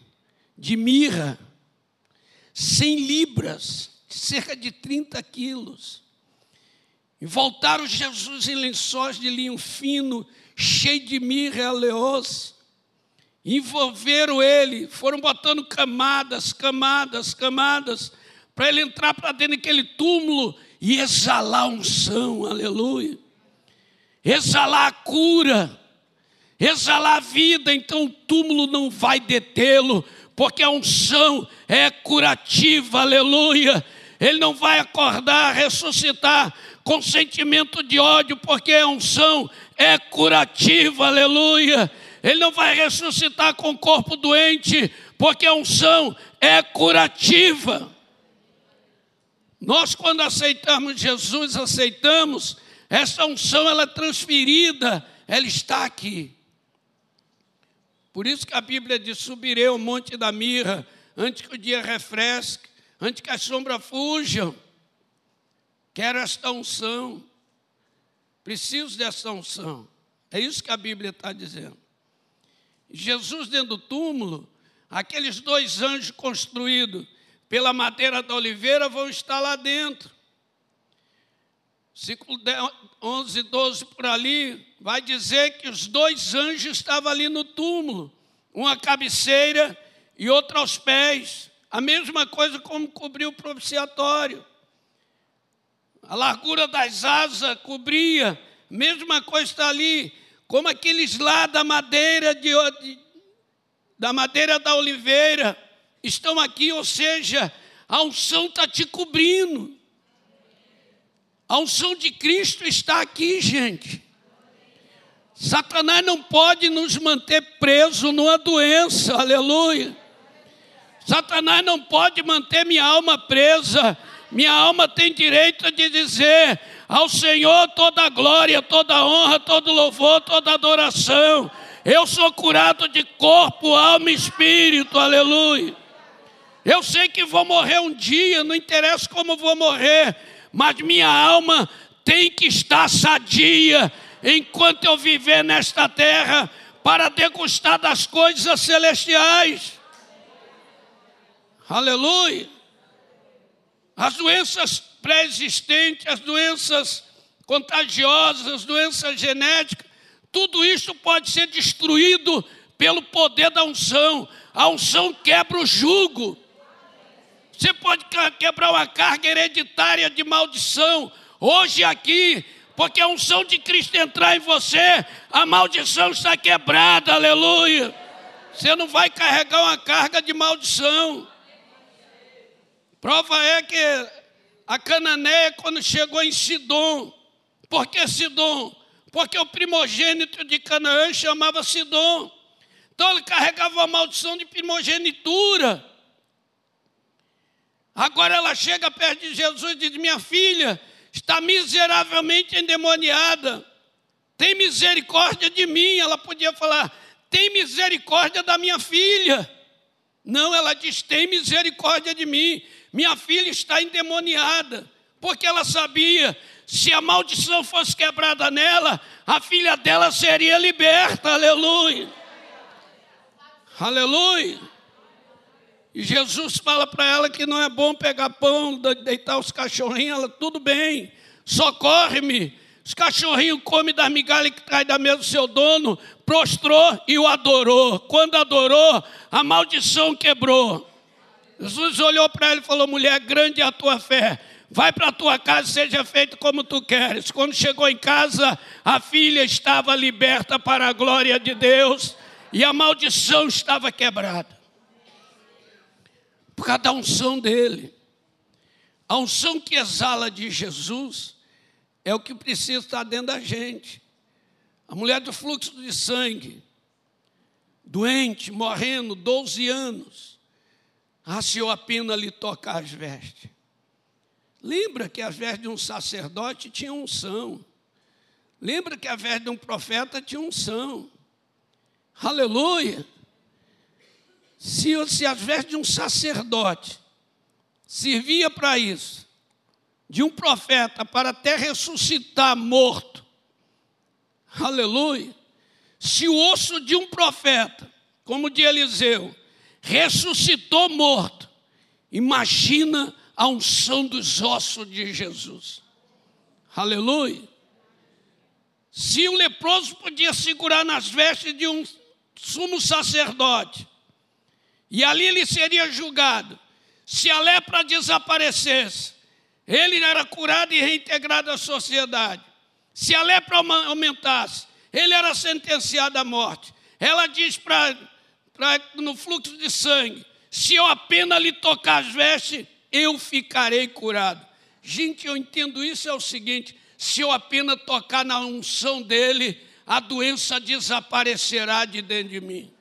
de mirra, 100 libras, cerca de 30 quilos. E voltaram Jesus em lençóis de linho fino, cheio de mirra e aleós. Envolveram ele, foram botando camadas, camadas, camadas, para ele entrar para dentro daquele túmulo e exalar unção, aleluia. Exalar a cura, exalar a vida, então o túmulo não vai detê-lo, porque a unção é curativa, aleluia. Ele não vai acordar, ressuscitar com sentimento de ódio, porque a unção é curativa, aleluia. Ele não vai ressuscitar com o corpo doente, porque a unção é curativa. Nós, quando aceitamos Jesus, aceitamos, essa unção ela é transferida, ela está aqui. Por isso que a Bíblia diz: subirei ao monte da mirra, antes que o dia refresque, antes que as sombras fujam. Quero esta unção, preciso dessa unção. É isso que a Bíblia está dizendo. Jesus dentro do túmulo, aqueles dois anjos construídos pela madeira da oliveira vão estar lá dentro. Versículo 11, 12 por ali, vai dizer que os dois anjos estavam ali no túmulo, uma cabeceira e outra aos pés. A mesma coisa como cobriu o propiciatório. A largura das asas cobria, mesma coisa está ali, como aqueles lá da madeira de, da madeira da oliveira estão aqui, ou seja, a unção está te cobrindo. A unção de Cristo está aqui, gente. Satanás não pode nos manter preso numa doença, aleluia. Satanás não pode manter minha alma presa. Minha alma tem direito de dizer ao Senhor toda a glória, toda a honra, todo louvor, toda adoração. Eu sou curado de corpo, alma e espírito, aleluia. Eu sei que vou morrer um dia, não interessa como vou morrer, mas minha alma tem que estar sadia enquanto eu viver nesta terra para degustar das coisas celestiais. Aleluia. As doenças pré-existentes, as doenças contagiosas, as doenças genéticas, tudo isso pode ser destruído pelo poder da unção. A unção quebra o jugo. Você pode quebrar uma carga hereditária de maldição. Hoje aqui, porque a unção de Cristo entrar em você, a maldição está quebrada, aleluia. Você não vai carregar uma carga de maldição. Prova é que a Cananeia, quando chegou em Sidom, por que Sidom? Porque o primogênito de Canaã chamava Sidom. Então ele carregava a maldição de primogenitura. Agora ela chega perto de Jesus e diz: Minha filha está miseravelmente endemoniada. Tem misericórdia de mim. Ela podia falar: Tem misericórdia da minha filha. Não, ela diz: Tem misericórdia de mim. Minha filha está endemoniada. Porque ela sabia: se a maldição fosse quebrada nela, a filha dela seria liberta. Aleluia. Aleluia. E Jesus fala para ela que não é bom pegar pão, deitar os cachorrinhos. Ela, tudo bem, socorre-me. Os cachorrinhos comem das migalhas que traz da mesa do seu dono. Prostrou e o adorou. Quando adorou, a maldição quebrou. Jesus olhou para ela e falou: Mulher, grande é a tua fé. Vai para a tua casa, seja feito como tu queres. Quando chegou em casa, a filha estava liberta para a glória de Deus e a maldição estava quebrada por causa da unção dele. A unção que exala de Jesus é o que precisa estar dentro da gente. A mulher do fluxo de sangue, doente, morrendo, 12 anos, raciou a pena lhe tocar as vestes. Lembra que as vestes de um sacerdote tinham unção. Lembra que a veste de um profeta tinha unção. Aleluia se, se as vestes de um sacerdote servia para isso, de um profeta para até ressuscitar morto, aleluia, se o osso de um profeta, como de Eliseu, ressuscitou morto, imagina a unção dos ossos de Jesus, aleluia. Se o leproso podia segurar nas vestes de um sumo sacerdote, e ali ele seria julgado. Se a lepra desaparecesse, ele era curado e reintegrado à sociedade. Se a lepra aumentasse, ele era sentenciado à morte. Ela diz para no fluxo de sangue: se eu apenas lhe tocar as vestes, eu ficarei curado. Gente, eu entendo isso é o seguinte: se eu apenas tocar na unção dele, a doença desaparecerá de dentro de mim.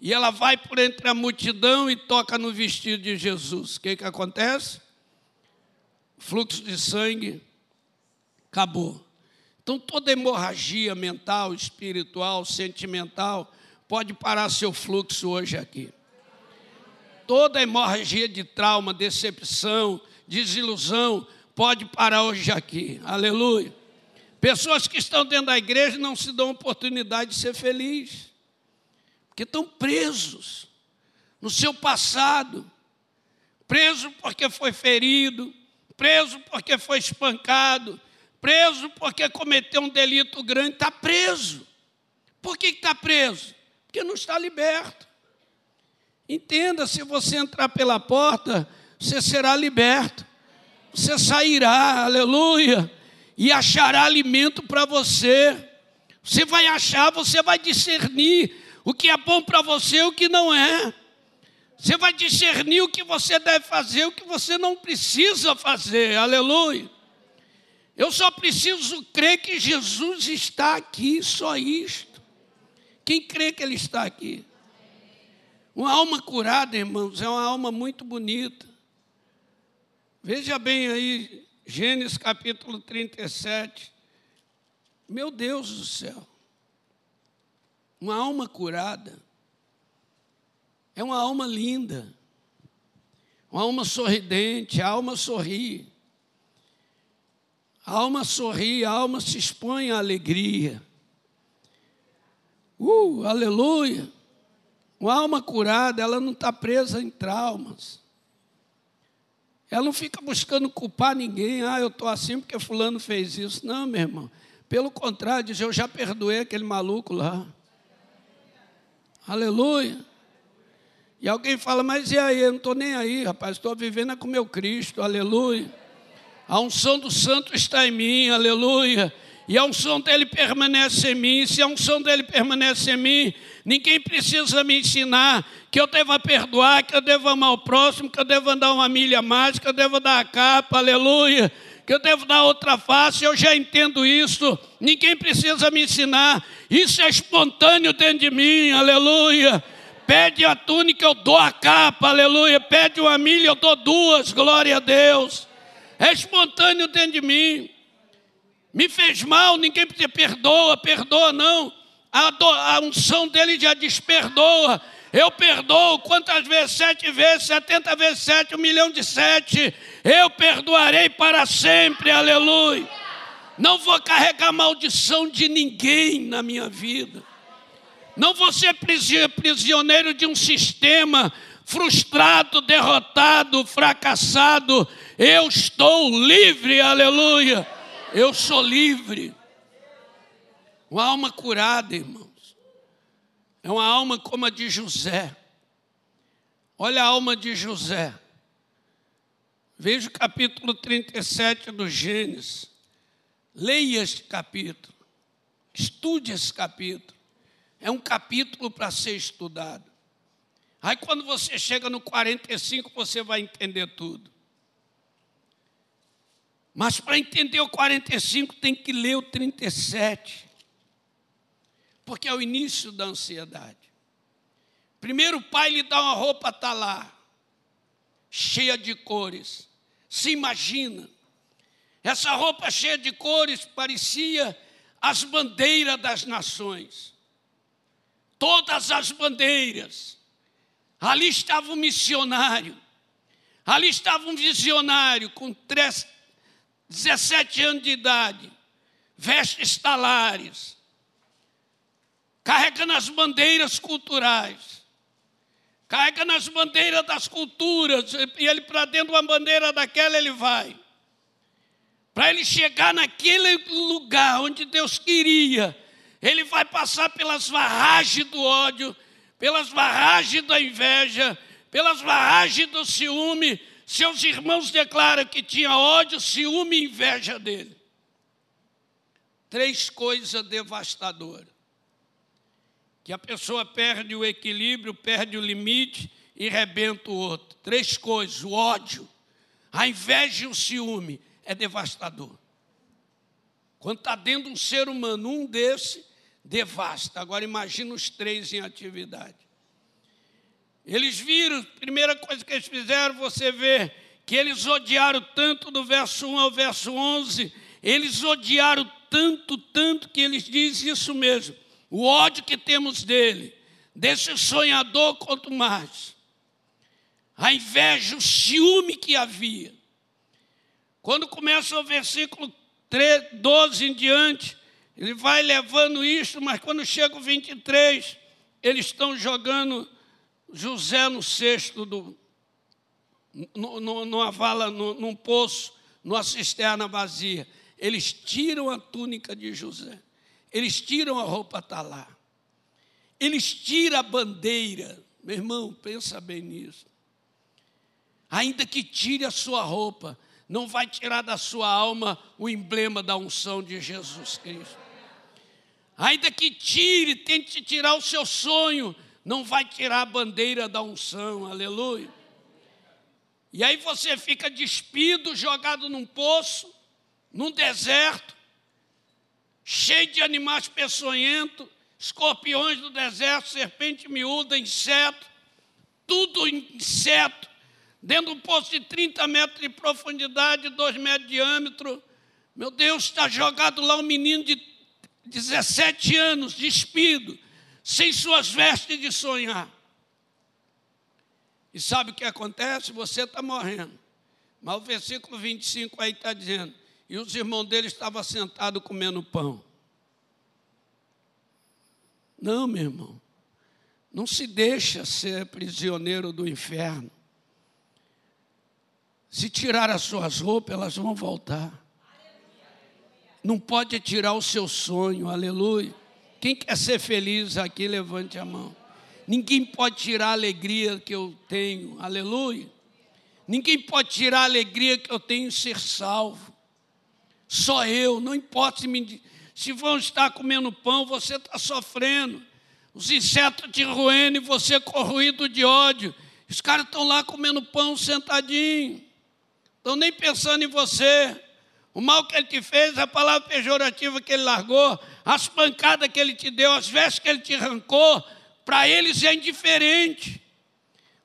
E ela vai por entre a multidão e toca no vestido de Jesus. O que, que acontece? Fluxo de sangue acabou. Então, toda hemorragia mental, espiritual, sentimental, pode parar seu fluxo hoje aqui. Toda hemorragia de trauma, decepção, desilusão, pode parar hoje aqui. Aleluia. Pessoas que estão dentro da igreja não se dão oportunidade de ser feliz, porque estão presos no seu passado, preso porque foi ferido, preso porque foi espancado, preso porque cometeu um delito grande, está preso. Por que está preso? Porque não está liberto. Entenda, se você entrar pela porta, você será liberto. Você sairá, aleluia, e achará alimento para você. Você vai achar, você vai discernir o que é bom para você e o que não é. Você vai discernir o que você deve fazer, o que você não precisa fazer. Aleluia. Eu só preciso crer que Jesus está aqui, só isto. Quem crê que Ele está aqui? Uma alma curada, irmãos, é uma alma muito bonita. Veja bem aí, Gênesis capítulo 37. Meu Deus do céu. Uma alma curada é uma alma linda, uma alma sorridente, a alma sorri. A alma sorri, a alma se expõe à alegria. Uh, aleluia! Uma alma curada, ela não está presa em traumas. Ela não fica buscando culpar ninguém. Ah, eu estou assim porque fulano fez isso. Não, meu irmão. Pelo contrário, diz, eu já perdoei aquele maluco lá. Aleluia. E alguém fala, mas e aí? Eu não estou nem aí, rapaz. Estou vivendo com meu Cristo. Aleluia. A unção do santo está em mim. Aleluia. E a unção dele permanece em mim. Se a unção dele permanece em mim, ninguém precisa me ensinar que eu devo perdoar, que eu devo amar o próximo, que eu devo dar uma milha mais, que eu devo dar a capa, aleluia, que eu devo dar outra face, eu já entendo isso, ninguém precisa me ensinar, isso é espontâneo dentro de mim, aleluia. Pede a túnica, eu dou a capa, aleluia. Pede uma milha, eu dou duas, glória a Deus. É espontâneo dentro de mim. Me fez mal, ninguém precisa perdoa, perdoa não. A, do, a unção dele já desperdoa. Eu perdoo quantas vezes? Sete vezes, setenta vezes sete, um milhão de sete. Eu perdoarei para sempre, aleluia. Não vou carregar maldição de ninguém na minha vida. Não vou ser prisioneiro de um sistema frustrado, derrotado, fracassado. Eu estou livre, aleluia. Eu sou livre. Uma alma curada, irmão. É uma alma como a de José. Olha a alma de José. Veja o capítulo 37 do Gênesis. Leia este capítulo. Estude esse capítulo. É um capítulo para ser estudado. Aí quando você chega no 45, você vai entender tudo. Mas para entender o 45, tem que ler o 37 porque é o início da ansiedade. Primeiro o pai lhe dá uma roupa talá, cheia de cores. Se imagina, essa roupa cheia de cores parecia as bandeiras das nações. Todas as bandeiras. Ali estava um missionário. Ali estava um visionário com 17 anos de idade, vestes talares, carregando as bandeiras culturais, carregando as bandeiras das culturas, e ele para dentro de uma bandeira daquela ele vai. Para ele chegar naquele lugar onde Deus queria, ele vai passar pelas barragens do ódio, pelas barragens da inveja, pelas barragens do ciúme. Seus irmãos declaram que tinha ódio, ciúme e inveja dele. Três coisas devastadoras que a pessoa perde o equilíbrio, perde o limite e rebenta o outro. Três coisas: o ódio, a inveja e o ciúme é devastador. Quando está dentro de um ser humano, um desse devasta. Agora imagina os três em atividade. Eles viram, primeira coisa que eles fizeram, você vê que eles odiaram tanto do verso 1 ao verso 11, eles odiaram tanto, tanto que eles dizem isso mesmo. O ódio que temos dele, desse sonhador quanto mais. A inveja, o ciúme que havia. Quando começa o versículo 3, 12 em diante, ele vai levando isso, mas quando chega o 23, eles estão jogando José no cesto, do, no, no, numa vala, no, num poço, numa cisterna vazia. Eles tiram a túnica de José, eles tiram a roupa talá, eles tiram a bandeira. Meu irmão, pensa bem nisso. Ainda que tire a sua roupa, não vai tirar da sua alma o emblema da unção de Jesus Cristo. Ainda que tire, tente tirar o seu sonho, não vai tirar a bandeira da unção, aleluia. E aí você fica despido, jogado num poço, num deserto, cheio de animais peçonhentos, escorpiões do deserto, serpente miúda, inseto, tudo inseto, dentro de um poço de 30 metros de profundidade, 2 metros de diâmetro. Meu Deus, está jogado lá um menino de 17 anos, despido, sem suas vestes de sonhar. E sabe o que acontece? Você está morrendo. Mas o versículo 25 aí está dizendo: e os irmãos dele estavam sentados comendo pão. Não, meu irmão, não se deixa ser prisioneiro do inferno. Se tirar as suas roupas, elas vão voltar. Não pode tirar o seu sonho, aleluia. Quem quer ser feliz aqui, levante a mão. Ninguém pode tirar a alegria que eu tenho, aleluia. Ninguém pode tirar a alegria que eu tenho em ser salvo. Só eu, não importa se, me, se vão estar comendo pão, você está sofrendo. Os insetos te roendo e você corroído de ódio. Os caras estão lá comendo pão sentadinho. Estão nem pensando em você. O mal que ele te fez, a palavra pejorativa que ele largou, as pancadas que ele te deu, as vestes que ele te arrancou, para eles é indiferente.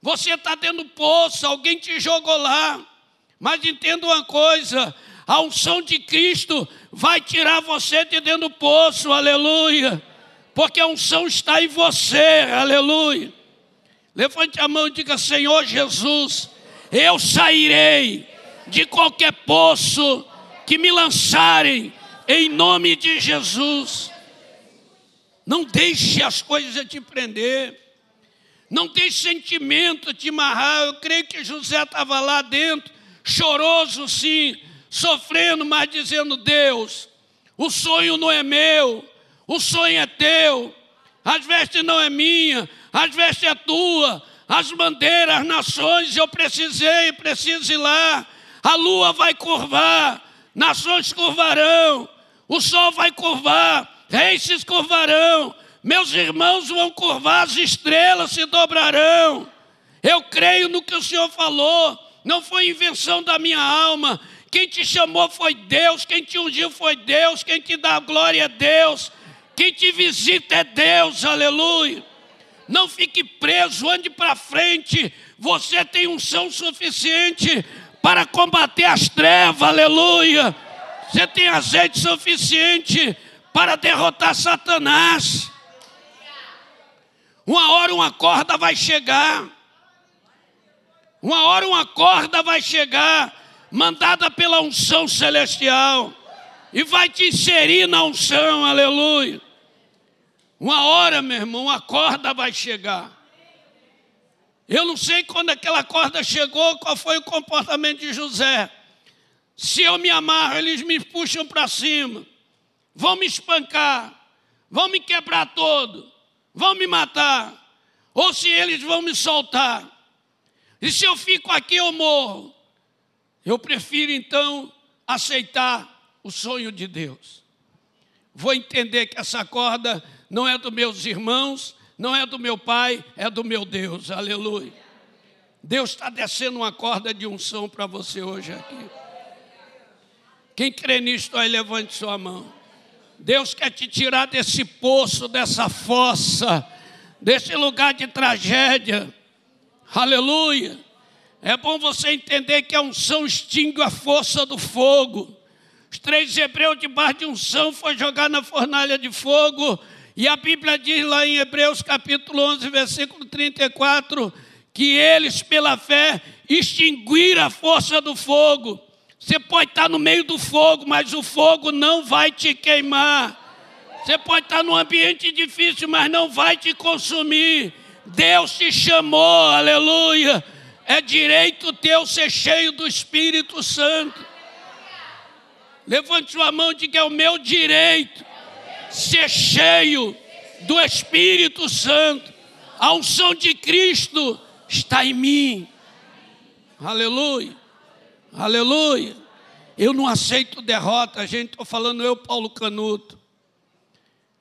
Você está dentro do poço, alguém te jogou lá. Mas entenda uma coisa: a unção de Cristo vai tirar você de dentro do poço, aleluia. Porque a unção está em você, aleluia. Levante a mão e diga: Senhor Jesus, eu sairei de qualquer poço que me lançarem, em nome de Jesus. Não deixe as coisas te prender. Não deixe sentimento te amarrar. Eu creio que José estava lá dentro, choroso sim, sofrendo, mas dizendo: Deus, o sonho não é meu, o sonho é teu. As vestes não é minha, as vestes é tua. As bandeiras, as nações, eu precisei, preciso ir lá a lua vai curvar, nações curvarão, o sol vai curvar, reis se curvarão, meus irmãos vão curvar, as estrelas se dobrarão. Eu creio no que o Senhor falou, não foi invenção da minha alma. Quem te chamou foi Deus, quem te ungiu foi Deus, quem te dá glória é Deus, quem te visita é Deus, aleluia. Não fique preso, ande para frente. Você tem unção suficiente para combater as trevas, aleluia. Você tem azeite suficiente para derrotar Satanás. Uma hora uma corda vai chegar. Uma hora uma corda vai chegar, mandada pela unção celestial, e vai te inserir na unção, aleluia. Uma hora, meu irmão, uma corda vai chegar. Eu não sei quando aquela corda chegou, qual foi o comportamento de José. Se eu me amarro, eles me puxam para cima, vão me espancar, vão me quebrar todo, vão me matar. Ou se eles vão me soltar. E se eu fico aqui, eu morro. Eu prefiro então aceitar o sonho de Deus. Vou entender que essa corda não é dos meus irmãos, não é do meu pai, é do meu Deus. Aleluia. Deus está descendo uma corda de unção para você hoje aqui. Quem crê nisto aí, levante sua mão. Deus quer te tirar desse poço, dessa fossa, desse lugar de tragédia. Aleluia. É bom você entender que a unção extingue a força do fogo. Os três hebreus debaixo de unção foi jogar na fornalha de fogo. E a Bíblia diz lá em Hebreus capítulo 11, versículo 34, que eles pela fé extinguiram a força do fogo. Você pode estar no meio do fogo, mas o fogo não vai te queimar. Você pode estar num ambiente difícil, mas não vai te consumir. Deus te chamou, aleluia. É direito teu ser cheio do Espírito Santo. Levante sua mão e diga: é o meu direito ser cheio do Espírito Santo. A unção de Cristo está em mim. Aleluia. Aleluia. Eu não aceito derrota, gente. Estou falando eu, Paulo Canuto.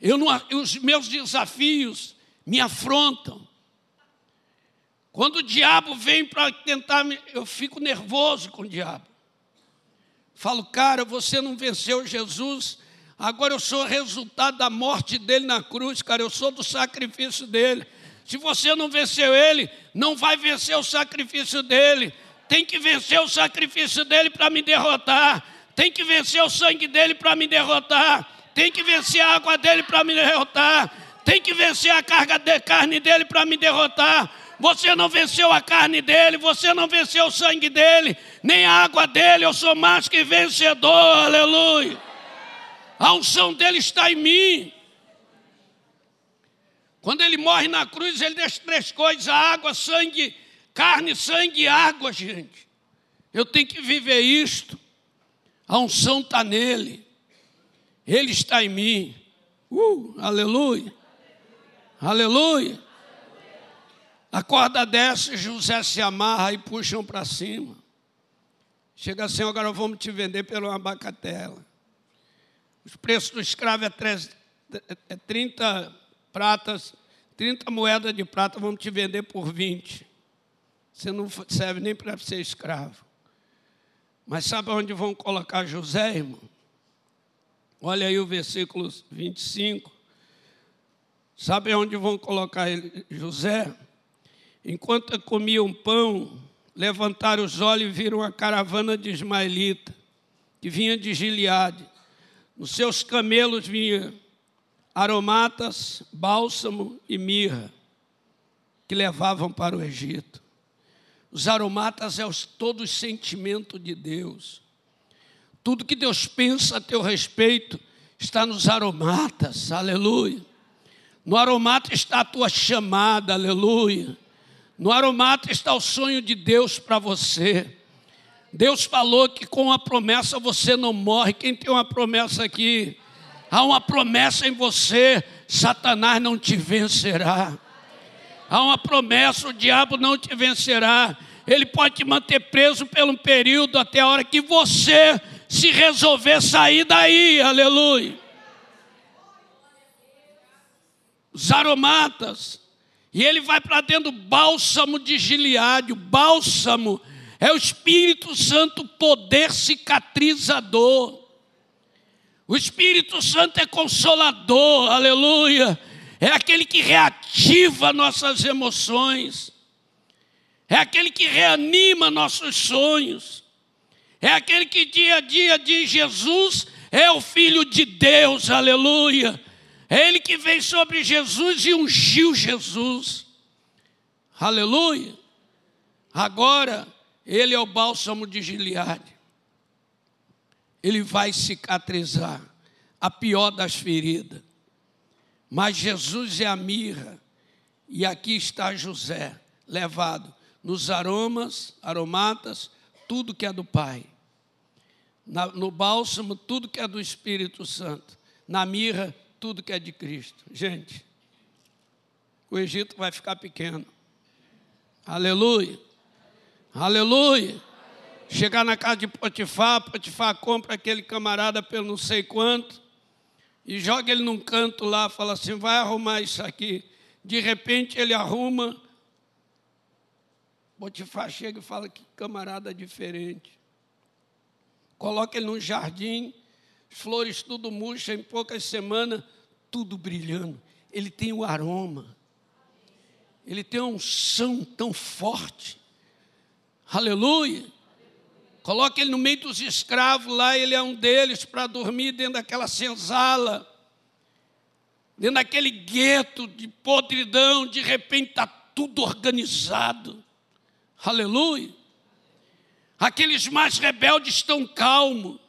Eu não, os meus desafios me afrontam. Quando o diabo vem para tentar, me, eu fico nervoso com o diabo. Falo, cara, você não venceu Jesus, agora eu sou resultado da morte dele na cruz, cara, eu sou do sacrifício dele. Se você não venceu ele, não vai vencer o sacrifício dele. Tem que vencer o sacrifício dele para me derrotar. Tem que vencer o sangue dele para me derrotar. Tem que vencer a água dele para me derrotar. Tem que vencer a carga de carne dele para me derrotar você não venceu a carne dele, você não venceu o sangue dele, nem a água dele, eu sou mais que vencedor, aleluia. A unção dele está em mim. Quando ele morre na cruz, ele deixa três coisas: água, sangue, carne, sangue e água, gente. Eu tenho que viver isto. A unção está nele. Ele está em mim. Uh, aleluia. Aleluia. A corda desce, José se amarra e puxam para cima. Chega assim, agora vamos te vender pelo abacatela. Os preços do escravo é, 30 é pratas, 30 moedas de prata, vamos te vender por 20. Você não serve nem para ser escravo. Mas sabe onde vão colocar José, irmão? Olha aí o versículo 25. Sabe onde vão colocar ele, José? Enquanto comiam pão, levantaram os olhos e viram a caravana de Ismaelita, que vinha de Gileade. Nos seus camelos vinha aromatas, bálsamo e mirra, que levavam para o Egito. Os aromatas é todo o sentimento de Deus. Tudo que Deus pensa a teu respeito está nos aromatas, aleluia. No aromata está a tua chamada, aleluia. No aromata está o sonho de Deus para você. Deus falou que com a promessa você não morre. Quem tem uma promessa aqui? Há uma promessa em você, Satanás não te vencerá. Há uma promessa, o diabo não te vencerá. Ele pode te manter preso por um período até a hora que você se resolver sair daí. Aleluia. Os aromatas e ele vai para dentro do bálsamo de Gileade. O bálsamo é o Espírito Santo, poder cicatrizador. O Espírito Santo é consolador, aleluia. É aquele que reativa nossas emoções. É aquele que reanima nossos sonhos. É aquele que dia a dia diz: Jesus é o Filho de Deus, aleluia. É Ele que veio sobre Jesus e ungiu Jesus. Aleluia. Agora, Ele é o bálsamo de Gileade. Ele vai cicatrizar a pior das feridas. Mas Jesus é a mirra. E aqui está José, levado nos aromas, aromatas, tudo que é do Pai. Na, no bálsamo, tudo que é do Espírito Santo. Na mirra, tudo que é de Cristo. Gente, o Egito vai ficar pequeno. Aleluia. Aleluia. Chegar na casa de Potifar, Potifar compra aquele camarada pelo não sei quanto e joga ele num canto lá, fala assim: vai arrumar isso aqui. De repente ele arruma Potifar chega e fala que camarada diferente. Coloca ele num jardim, flores tudo murcha, em poucas semanas, tudo brilhando. Ele tem o aroma. Ele tem um som tão forte. Aleluia. Coloca ele no meio dos escravos lá, ele é um deles para dormir dentro daquela senzala, dentro daquele gueto de podridão, de repente está tudo organizado. Aleluia. Aqueles mais rebeldes estão calmos,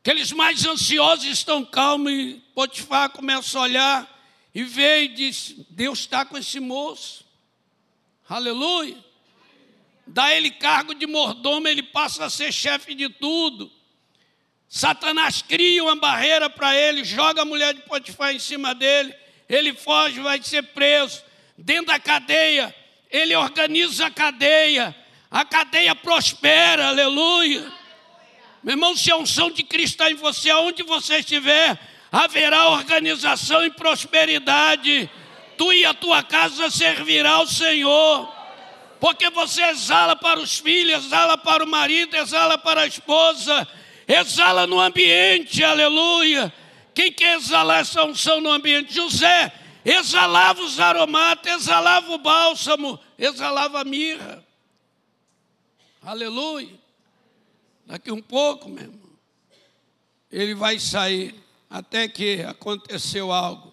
aqueles mais ansiosos estão calmos, e Potifar começa a olhar e vê e diz: Deus está com esse moço. Aleluia dá ele cargo de mordomo, ele passa a ser chefe de tudo. Satanás cria uma barreira para ele, joga a mulher de Potifar em cima dele, ele foge, vai ser preso. Dentro da cadeia, ele organiza a cadeia, a cadeia prospera, aleluia. Meu irmão, se a unção de Cristo está em você, aonde você estiver, haverá organização e prosperidade. Tu e a tua casa servirá ao Senhor porque você exala para os filhos, exala para o marido, exala para a esposa, exala no ambiente, aleluia. Quem quer exalar essa unção no ambiente? José exalava os aromatas, exalava o bálsamo, exalava a mirra. Aleluia. Daqui um pouco, meu irmão, ele vai sair, até que aconteceu algo.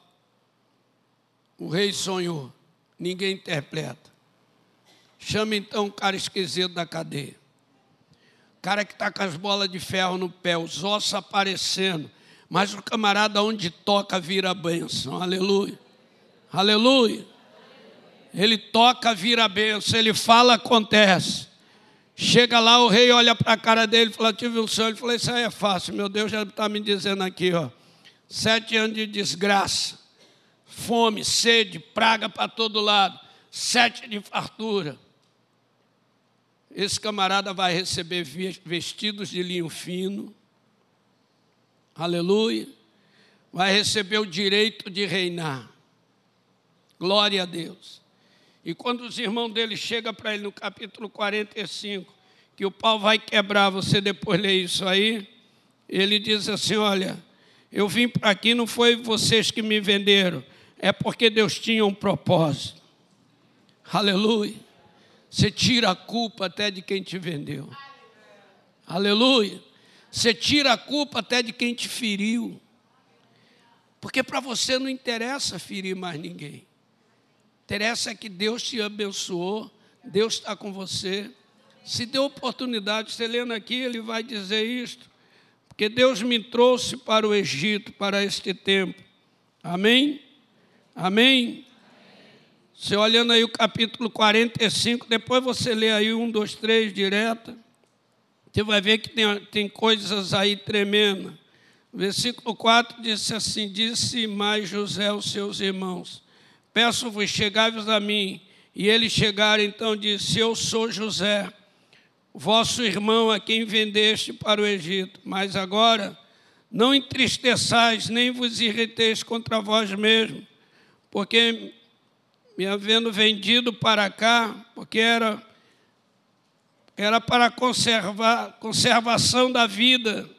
O rei sonhou, ninguém interpreta. Chama então o cara esquisito da cadeia. O cara que está com as bolas de ferro no pé, os ossos aparecendo. Mas o camarada onde toca vira bênção. Aleluia. Aleluia. Ele toca, vira bênção. Ele fala, acontece. Chega lá, o rei olha para a cara dele e fala: Tive um sonho. Ele falou: Isso aí é fácil. Meu Deus já está me dizendo aqui, ó. Sete anos de desgraça, fome, sede, praga para todo lado, sete de fartura esse camarada vai receber vestidos de linho fino, aleluia, vai receber o direito de reinar, glória a Deus. E quando os irmãos dele chegam para ele no capítulo 45, que o pau vai quebrar, você depois lê isso aí, ele diz assim: Olha, eu vim para aqui, não foi vocês que me venderam, é porque Deus tinha um propósito. Aleluia. Você tira a culpa até de quem te vendeu. Aleluia. Você tira a culpa até de quem te feriu. Porque para você não interessa ferir mais ninguém. Interessa que Deus te abençoou, Deus está com você. Se deu oportunidade, você lendo aqui, ele vai dizer isto. Porque Deus me trouxe para o Egito, para este tempo. Amém? Amém? Você olhando aí o capítulo 45, depois você lê aí um, dois, três direto. Você vai ver que tem, tem coisas aí tremendas. Versículo 4 disse assim: Disse mais José aos seus irmãos: Peço-vos, chegai-vos a mim. E eles chegaram, então disse: Eu sou José, vosso irmão a quem vendeste para o Egito. Mas agora não entristeçais, nem vos irriteis contra vós mesmos, porque me havendo vendido para cá, porque era, era para conservar, conservação da vida,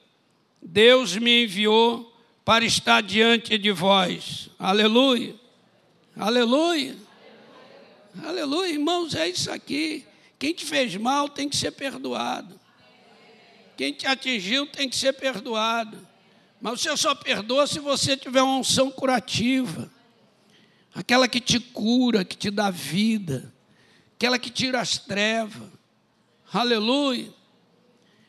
Deus me enviou para estar diante de vós. Aleluia. Aleluia. Aleluia. Irmãos, é isso aqui. Quem te fez mal tem que ser perdoado. Quem te atingiu tem que ser perdoado. Mas você só perdoa se você tiver uma unção curativa aquela que te cura, que te dá vida, aquela que tira as trevas. Aleluia.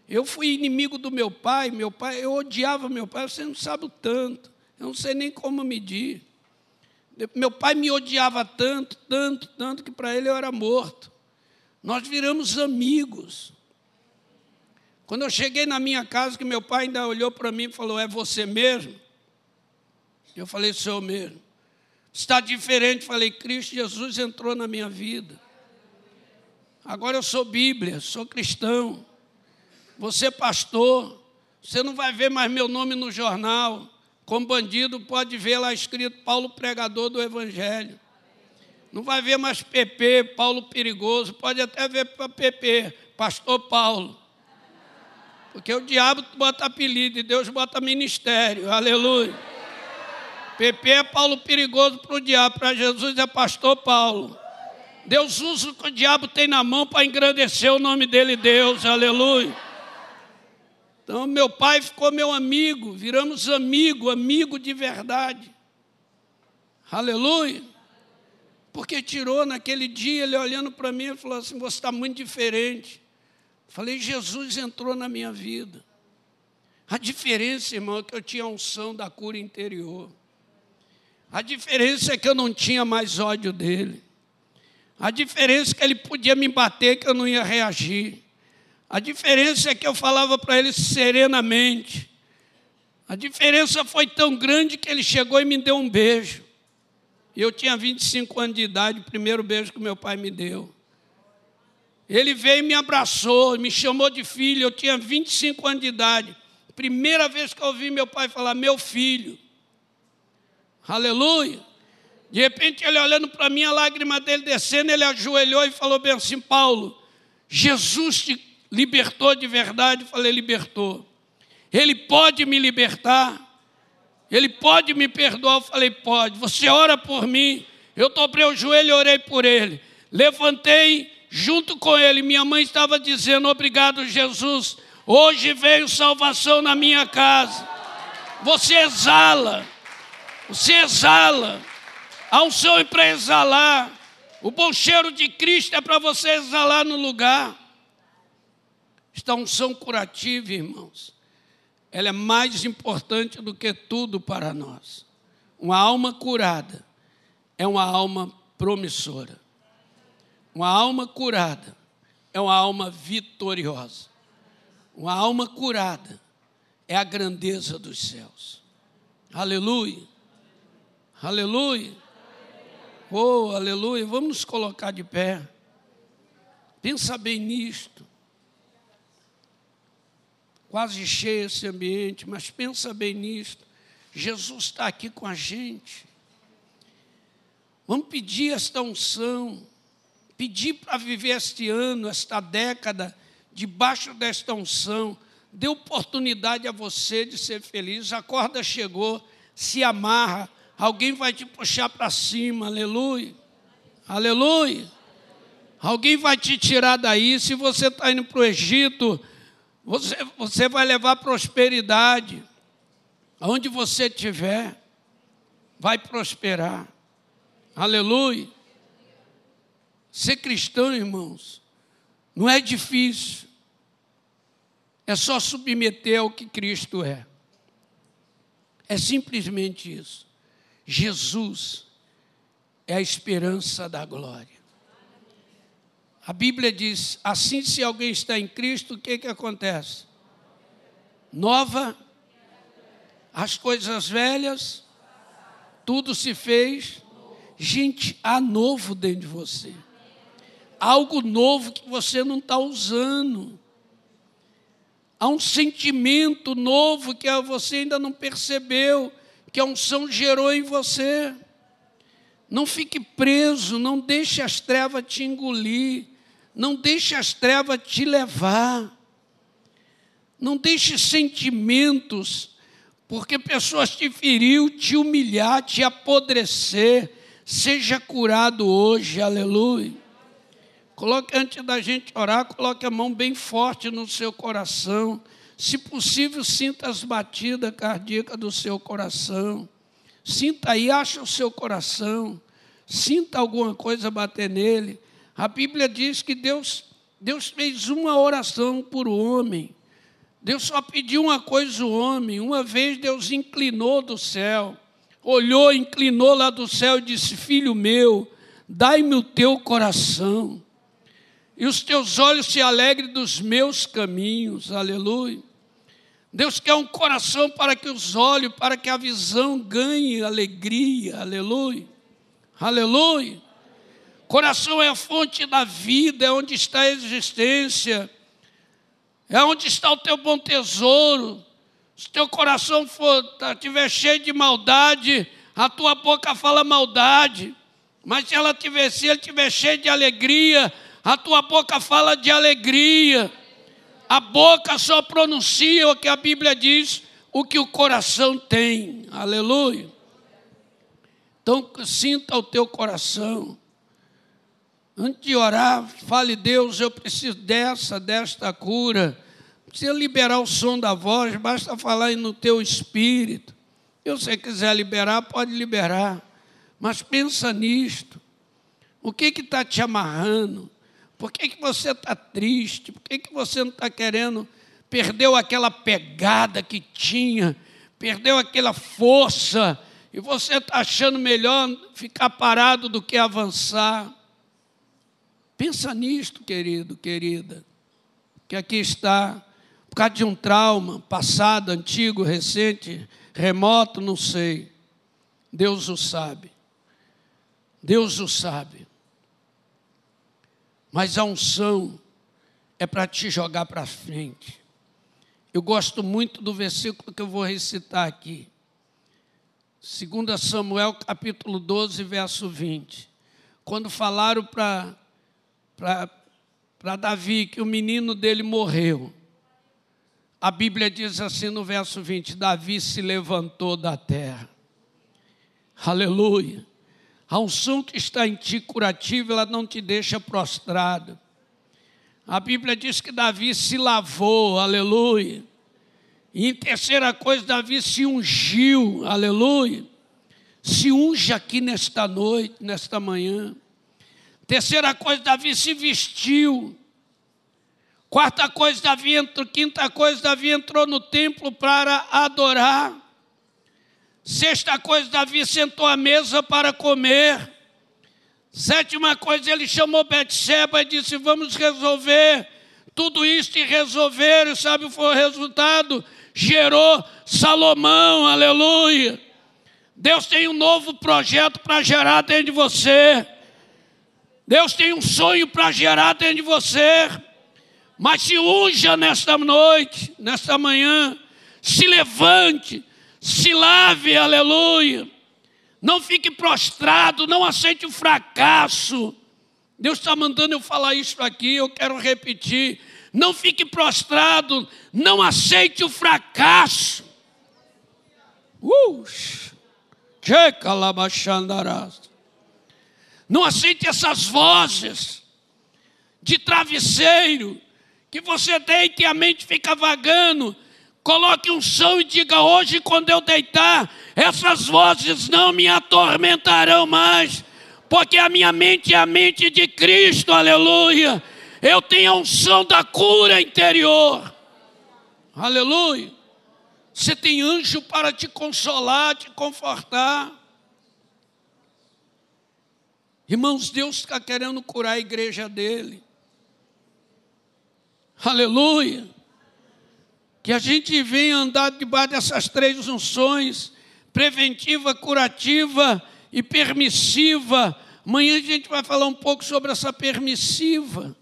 Eu fui inimigo do meu pai, meu pai, eu odiava meu pai, você não sabe o tanto, eu não sei nem como medir. Meu pai me odiava tanto, tanto, tanto, que para ele eu era morto. Nós viramos amigos. Quando eu cheguei na minha casa, que meu pai ainda olhou para mim e falou: É você mesmo? Eu falei: Sou mesmo está diferente. Falei, Cristo Jesus entrou na minha vida. Agora eu sou Bíblia, sou cristão. Você é pastor. Você não vai ver mais meu nome no jornal. Como bandido, pode ver lá escrito Paulo, pregador do Evangelho. Não vai ver mais PP, Paulo Perigoso, pode até ver para PP, Pastor Paulo. Porque o diabo bota apelido e Deus bota ministério. Aleluia. PP é Paulo perigoso para o diabo, para Jesus é pastor Paulo. Deus usa o que o diabo tem na mão para engrandecer o nome dele, Deus. Aleluia. Então, meu pai ficou meu amigo, viramos amigo, amigo de verdade. Aleluia. Porque tirou naquele dia, ele olhando para mim e falou assim: Você está muito diferente. Falei, Jesus entrou na minha vida. A diferença, irmão, é que eu tinha a unção da cura interior. A diferença é que eu não tinha mais ódio dele. A diferença é que ele podia me bater, que eu não ia reagir. A diferença é que eu falava para ele serenamente. A diferença foi tão grande que ele chegou e me deu um beijo. Eu tinha 25 anos de idade, o primeiro beijo que meu pai me deu. Ele veio e me abraçou, me chamou de filho. Eu tinha 25 anos de idade. Primeira vez que eu ouvi meu pai falar, meu filho. Aleluia. De repente, ele olhando para mim, a lágrima dele descendo, ele ajoelhou e falou bem assim: Paulo, Jesus te libertou de verdade? Eu falei: libertou. Ele pode me libertar? Ele pode me perdoar? Eu falei: pode. Você ora por mim? Eu dobrei o joelho e orei por ele. Levantei junto com ele. Minha mãe estava dizendo: Obrigado, Jesus. Hoje veio salvação na minha casa. Você exala, você exala. Há um sonho para exalar. O bom cheiro de Cristo é para você exalar no lugar. Esta unção curativa, irmãos, ela é mais importante do que tudo para nós. Uma alma curada é uma alma promissora. Uma alma curada é uma alma vitoriosa. Uma alma curada é a grandeza dos céus. Aleluia. Aleluia. Oh, aleluia. Vamos nos colocar de pé. Pensa bem nisto. Quase cheio esse ambiente, mas pensa bem nisto. Jesus está aqui com a gente. Vamos pedir esta unção pedir para viver este ano, esta década, debaixo desta unção, dê oportunidade a você de ser feliz. A corda chegou, se amarra, alguém vai te puxar para cima, aleluia, aleluia. Alguém vai te tirar daí. Se você está indo para o Egito, você, você vai levar prosperidade. Aonde você estiver, vai prosperar. Aleluia. Ser cristão, irmãos, não é difícil. É só submeter ao que Cristo é. É simplesmente isso. Jesus é a esperança da glória. A Bíblia diz: assim, se alguém está em Cristo, o que, que acontece? Nova, as coisas velhas, tudo se fez. Gente, há novo dentro de você algo novo que você não está usando. Há um sentimento novo que você ainda não percebeu, que a unção gerou em você. Não fique preso, não deixe as trevas te engolir, não deixe as trevas te levar. Não deixe sentimentos, porque pessoas te feriu, te humilhar, te apodrecer. Seja curado hoje, aleluia. Coloque antes da gente orar, coloque a mão bem forte no seu coração. Se possível, sinta as batidas cardíacas do seu coração. Sinta aí, acha o seu coração. Sinta alguma coisa bater nele. A Bíblia diz que Deus, Deus fez uma oração por homem. Deus só pediu uma coisa ao homem. Uma vez Deus inclinou do céu, olhou, inclinou lá do céu e disse: Filho meu, dai-me o teu coração e os teus olhos se alegrem dos meus caminhos, aleluia. Deus quer um coração para que os olhos, para que a visão ganhe alegria, aleluia, aleluia. Coração é a fonte da vida, é onde está a existência, é onde está o teu bom tesouro. Se teu coração for, estiver tá, cheio de maldade, a tua boca fala maldade. Mas se, ela tiver, estiver cheio de alegria, a tua boca fala de alegria. A boca só pronuncia o que a Bíblia diz, o que o coração tem. Aleluia. Então, sinta o teu coração. Antes de orar, fale, Deus, eu preciso dessa, desta cura. Precisa liberar o som da voz, basta falar no teu espírito. Se você quiser liberar, pode liberar. Mas pensa nisto. O que está te amarrando? Por que, que você está triste? Por que, que você não está querendo? Perdeu aquela pegada que tinha, perdeu aquela força, e você está achando melhor ficar parado do que avançar. Pensa nisto, querido, querida, que aqui está, por causa de um trauma passado, antigo, recente, remoto, não sei. Deus o sabe. Deus o sabe. Mas a unção é para te jogar para frente. Eu gosto muito do versículo que eu vou recitar aqui. 2 Samuel capítulo 12, verso 20. Quando falaram para Davi que o menino dele morreu, a Bíblia diz assim no verso 20: Davi se levantou da terra. Aleluia. A unção que está em ti curativa, ela não te deixa prostrado. A Bíblia diz que Davi se lavou, aleluia. E em terceira coisa, Davi se ungiu, aleluia. Se unge aqui nesta noite, nesta manhã. Terceira coisa, Davi se vestiu. Quarta coisa, Davi entrou. Quinta coisa, Davi entrou no templo para adorar. Sexta coisa, Davi sentou à mesa para comer. Sétima coisa, ele chamou Betseba e disse: Vamos resolver tudo isso e resolver. E sabe foi o resultado? Gerou Salomão, aleluia. Deus tem um novo projeto para gerar dentro de você. Deus tem um sonho para gerar dentro de você. Mas se unja nesta noite, nesta manhã, se levante se lave, aleluia. Não fique prostrado, não aceite o fracasso. Deus está mandando eu falar isso aqui, eu quero repetir. Não fique prostrado, não aceite o fracasso. Uh, não aceite essas vozes de travesseiro que você deita e a mente fica vagando Coloque um som e diga: hoje, quando eu deitar, essas vozes não me atormentarão mais, porque a minha mente é a mente de Cristo, aleluia. Eu tenho a unção da cura interior, aleluia. Você tem anjo para te consolar, te confortar. Irmãos, Deus está querendo curar a igreja dele. Aleluia que a gente venha andar debaixo dessas três unções, preventiva, curativa e permissiva. Amanhã a gente vai falar um pouco sobre essa permissiva,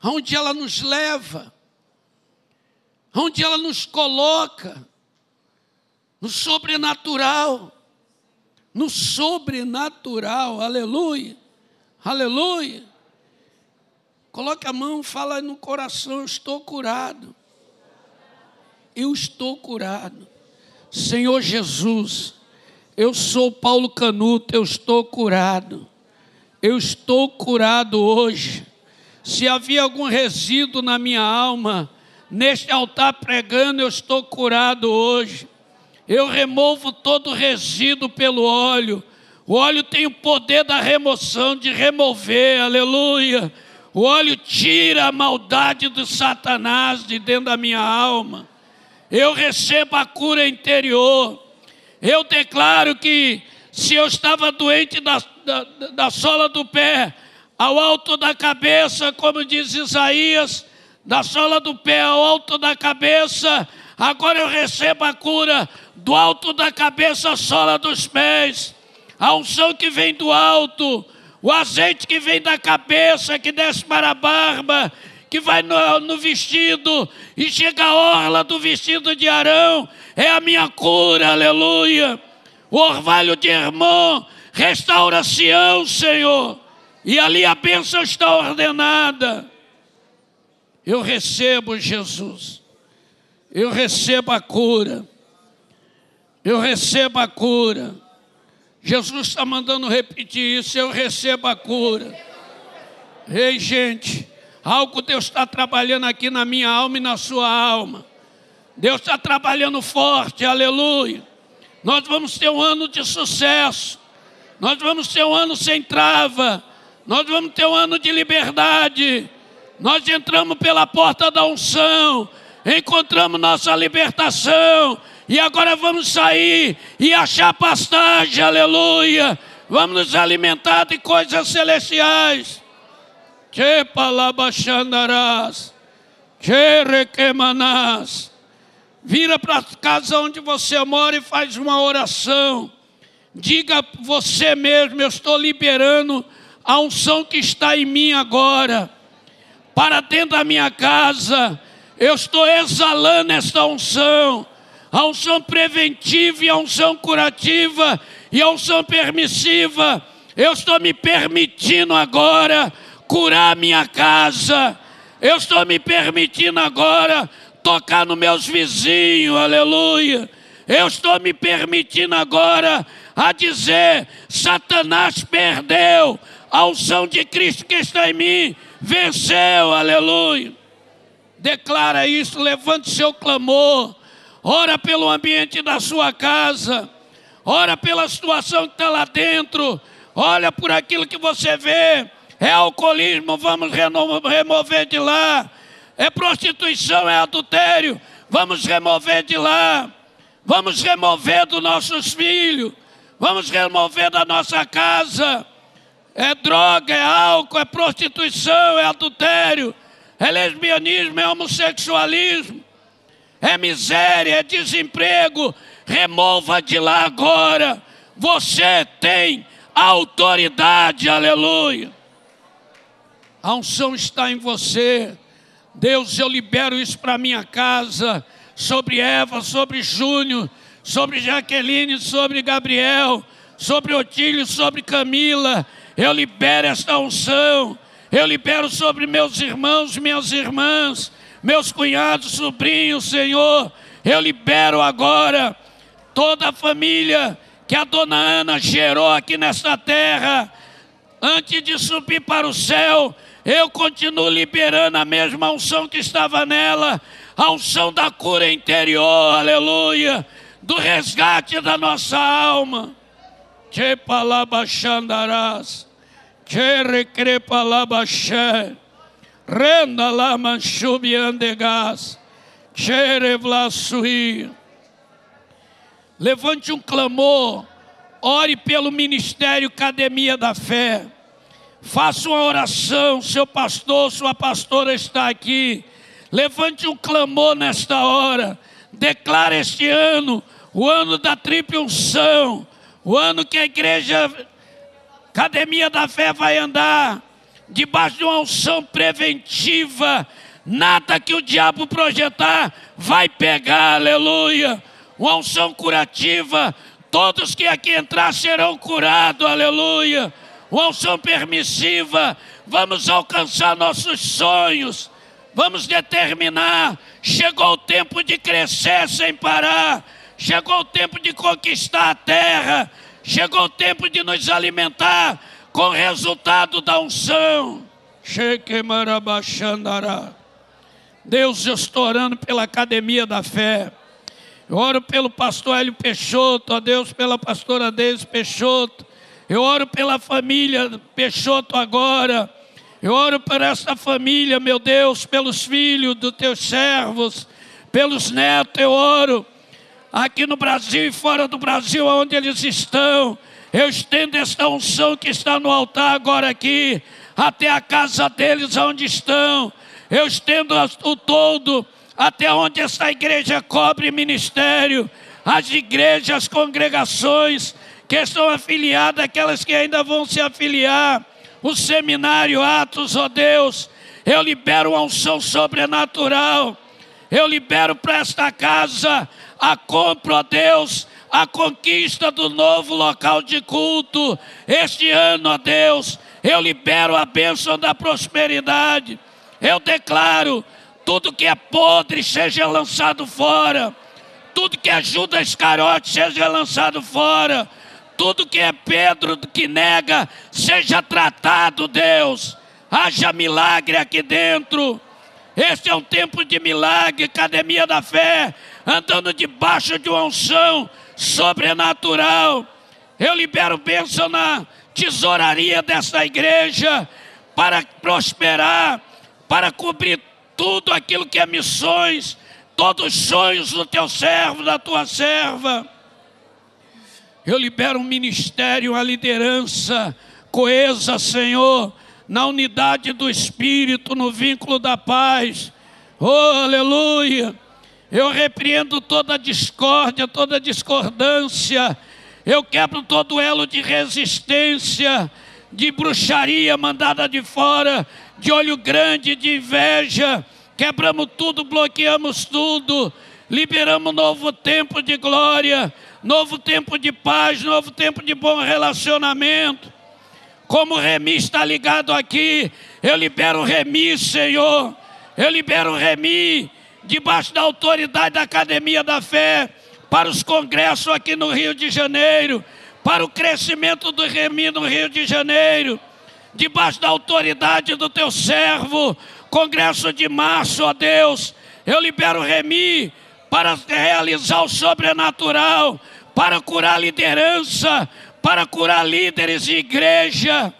aonde ela nos leva, aonde ela nos coloca, no sobrenatural, no sobrenatural, aleluia, aleluia. Coloque a mão, fala no coração, estou curado eu estou curado. Senhor Jesus, eu sou Paulo Canuto, eu estou curado. Eu estou curado hoje. Se havia algum resíduo na minha alma, neste altar pregando, eu estou curado hoje. Eu removo todo resíduo pelo óleo. O óleo tem o poder da remoção, de remover, aleluia. O óleo tira a maldade do Satanás de dentro da minha alma eu recebo a cura interior. Eu declaro que se eu estava doente da, da, da sola do pé ao alto da cabeça, como diz Isaías, da sola do pé ao alto da cabeça, agora eu recebo a cura do alto da cabeça à sola dos pés. A unção que vem do alto, o azeite que vem da cabeça, que desce para a barba, que vai no, no vestido e chega a orla do vestido de Arão, é a minha cura, aleluia. O orvalho de Hermon Restaura Sião, Senhor. E ali a bênção está ordenada. Eu recebo Jesus. Eu recebo a cura. Eu recebo a cura. Jesus está mandando repetir isso. Eu recebo a cura. Ei, gente, algo Deus está trabalhando aqui na minha alma e na sua alma. Deus está trabalhando forte, aleluia. Nós vamos ter um ano de sucesso. Nós vamos ter um ano sem trava. Nós vamos ter um ano de liberdade. Nós entramos pela porta da unção, encontramos nossa libertação, e agora vamos sair e achar pastagem, aleluia. Vamos nos alimentar de coisas celestiais. Que palabachandarás, que requemanás. Vira para a casa onde você mora e faz uma oração. Diga você mesmo: Eu estou liberando a unção que está em mim agora, para dentro da minha casa. Eu estou exalando esta unção, a unção preventiva e a unção curativa e a unção permissiva. Eu estou me permitindo agora curar minha casa. Eu estou me permitindo agora tocar nos meus vizinhos, aleluia. Eu estou me permitindo agora a dizer: Satanás perdeu, a unção de Cristo que está em mim venceu, aleluia. Declara isso, levante seu clamor, ora pelo ambiente da sua casa, ora pela situação que está lá dentro, olha por aquilo que você vê. É alcoolismo, vamos remover de lá. É prostituição, é adultério, vamos remover de lá. Vamos remover dos nossos filhos vamos remover da nossa casa. É droga, é álcool, é prostituição, é adultério, é lesbianismo, é homossexualismo, é miséria, é desemprego. Remova de lá agora. Você tem autoridade, aleluia. A unção está em você. Deus, eu libero isso para minha casa, sobre Eva, sobre Júnior sobre Jaqueline, sobre Gabriel, sobre Otílio, sobre Camila. Eu libero esta unção. Eu libero sobre meus irmãos, minhas irmãs, meus cunhados, sobrinhos, Senhor. Eu libero agora toda a família que a dona Ana gerou aqui nesta terra. Antes de subir para o céu, eu continuo liberando a mesma unção que estava nela, a unção da cura interior, aleluia do resgate da nossa alma. Que palabachandarás, que recrepalabaxé, renda lá manchubiandegas, que revlassuí. Levante um clamor, ore pelo ministério Academia da Fé. Faça uma oração, seu pastor, sua pastora está aqui. Levante um clamor nesta hora. Declara este ano o ano da triple unção, o ano que a igreja, Academia da Fé vai andar debaixo de uma unção preventiva, nada que o diabo projetar vai pegar, aleluia. Uma unção curativa, todos que aqui entrar serão curados, aleluia. Uma unção permissiva, vamos alcançar nossos sonhos, vamos determinar. Chegou o tempo de crescer sem parar Chegou o tempo de conquistar a terra. Chegou o tempo de nos alimentar com o resultado da unção. Deus, eu estou orando pela academia da fé. Eu oro pelo pastor Hélio Peixoto, ó Deus, pela pastora Deise Peixoto. Eu oro pela família Peixoto agora. Eu oro por esta família, meu Deus, pelos filhos dos teus servos, pelos netos, eu oro aqui no Brasil e fora do Brasil, onde eles estão. Eu estendo esta unção que está no altar agora aqui, até a casa deles onde estão. Eu estendo o todo até onde esta igreja cobre ministério, as igrejas, as congregações que estão afiliadas, aquelas que ainda vão se afiliar, o seminário Atos, ó oh Deus, eu libero uma unção sobrenatural, eu libero para esta casa a compra, ó Deus, a conquista do novo local de culto. Este ano, ó Deus, eu libero a bênção da prosperidade. Eu declaro: tudo que é podre seja lançado fora, tudo que ajuda escarote seja lançado fora, tudo que é Pedro que nega seja tratado, Deus. Haja milagre aqui dentro. Este é um tempo de milagre, academia da fé, andando debaixo de uma unção sobrenatural. Eu libero bênção na tesouraria dessa igreja para prosperar, para cobrir tudo aquilo que é missões, todos os sonhos do teu servo, da tua serva. Eu libero um ministério, uma liderança coesa, Senhor, na unidade do Espírito, no vínculo da paz. Oh, aleluia! Eu repreendo toda discórdia, toda discordância. Eu quebro todo elo de resistência, de bruxaria mandada de fora, de olho grande, de inveja. Quebramos tudo, bloqueamos tudo. Liberamos novo tempo de glória, novo tempo de paz, novo tempo de bom relacionamento. Como o Remi está ligado aqui, eu libero o Remi, Senhor. Eu libero o Remi debaixo da autoridade da Academia da Fé, para os congressos aqui no Rio de Janeiro, para o crescimento do Remi no Rio de Janeiro, debaixo da autoridade do teu servo, congresso de março, ó Deus, eu libero o Remi para realizar o sobrenatural, para curar liderança, para curar líderes de igreja.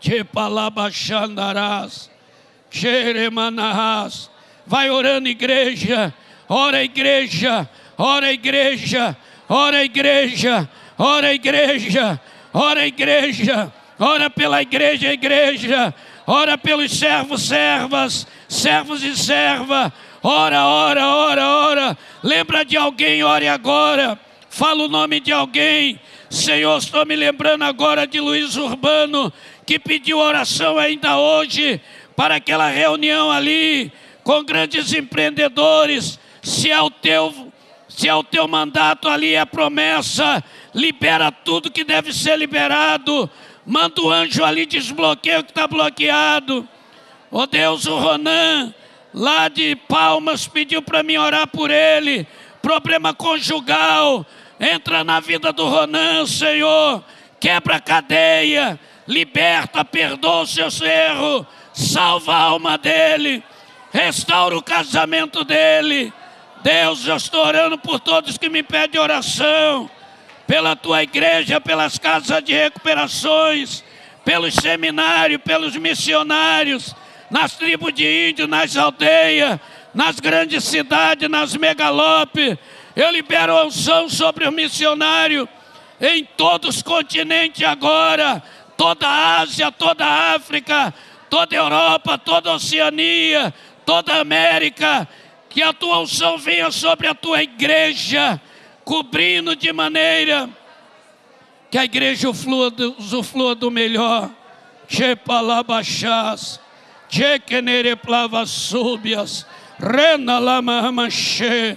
Chepalabachandarás, Xeremanarás, Vai orando, igreja. Ora, igreja. Ora, igreja. Ora, igreja. Ora, igreja. Ora, igreja. Ora pela igreja, igreja. Ora pelos servos, servas, servos e serva. Ora, ora, ora, ora. Lembra de alguém, ore agora. Fala o nome de alguém. Senhor, estou me lembrando agora de Luiz Urbano, que pediu oração ainda hoje para aquela reunião ali com grandes empreendedores. Se é o teu, se é o teu mandato ali é promessa, libera tudo que deve ser liberado. Manda o anjo ali, desbloqueia o que está bloqueado. Oh Deus, o Ronan, lá de Palmas, pediu para mim orar por ele. Problema conjugal. Entra na vida do Ronan, Senhor. Quebra a cadeia. Liberta, perdoa o seu erro. Salva a alma dele restaura o casamento dele. Deus, eu estou orando por todos que me pedem oração, pela tua igreja, pelas casas de recuperações, pelos seminários, pelos missionários, nas tribos de índios, nas aldeias, nas grandes cidades, nas megalópolis. Eu libero a unção sobre o missionário em todos os continentes agora, toda a Ásia, toda a África, toda a Europa, toda a Oceania, toda a América, que a tua unção venha sobre a tua igreja, cobrindo de maneira que a igreja usufrua do melhor. Chepalabachás, Chekenereplavasúbias, Renalamamanche.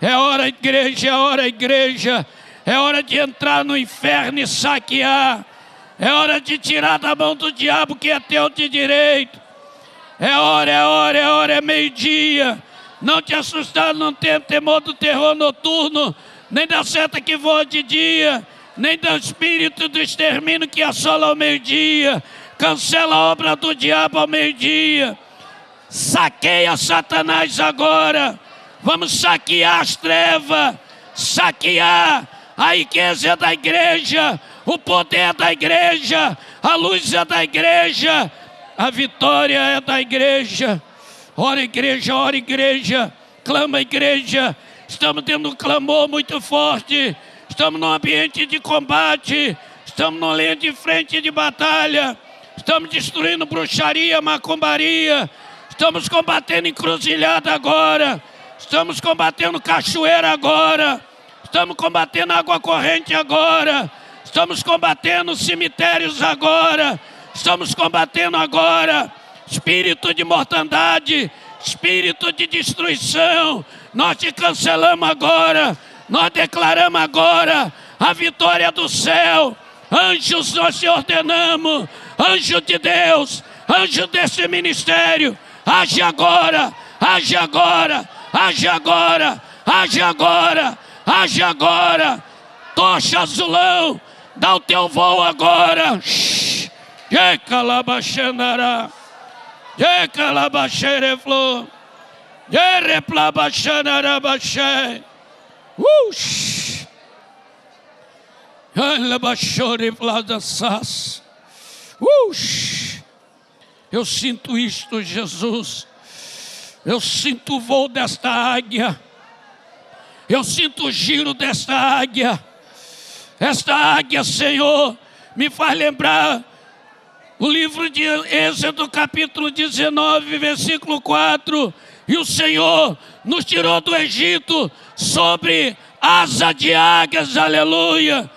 É hora, igreja, é hora, igreja. É hora de entrar no inferno e saquear. É hora de tirar da mão do diabo que é teu de direito. É hora, é hora, é hora, é meio-dia. Não te assustar, não tenha temor do terror noturno, nem da seta que voa de dia, nem do espírito do extermínio que assola ao meio-dia. Cancela a obra do diabo ao meio-dia. Saqueia Satanás agora. Vamos saquear as trevas, saquear a riqueza da igreja, o poder da igreja, a luz é da igreja a vitória é da igreja. Ora, igreja, ora, igreja. Clama, igreja. Estamos tendo um clamor muito forte. Estamos num ambiente de combate. Estamos numa linha de frente de batalha. Estamos destruindo bruxaria, macumbaria. Estamos combatendo encruzilhada agora. Estamos combatendo cachoeira agora. Estamos combatendo água corrente agora. Estamos combatendo cemitérios agora. Estamos combatendo agora espírito de mortandade, espírito de destruição. Nós te cancelamos agora. Nós declaramos agora a vitória do céu. Anjos, nós te ordenamos. Anjo de Deus, anjo desse ministério, age agora, age agora, age agora, age agora, age agora. Tocha azulão, dá o teu voo agora. Que calabaxanará. Que calabaxereflor. Que replabaxanarabaxé. Ush! Ush! Eu sinto isto, Jesus. Eu sinto o voo desta águia. Eu sinto o giro desta águia. Esta águia, Senhor, me faz lembrar o livro de Êxodo, capítulo 19, versículo 4. E o Senhor nos tirou do Egito sobre asa de águias, aleluia.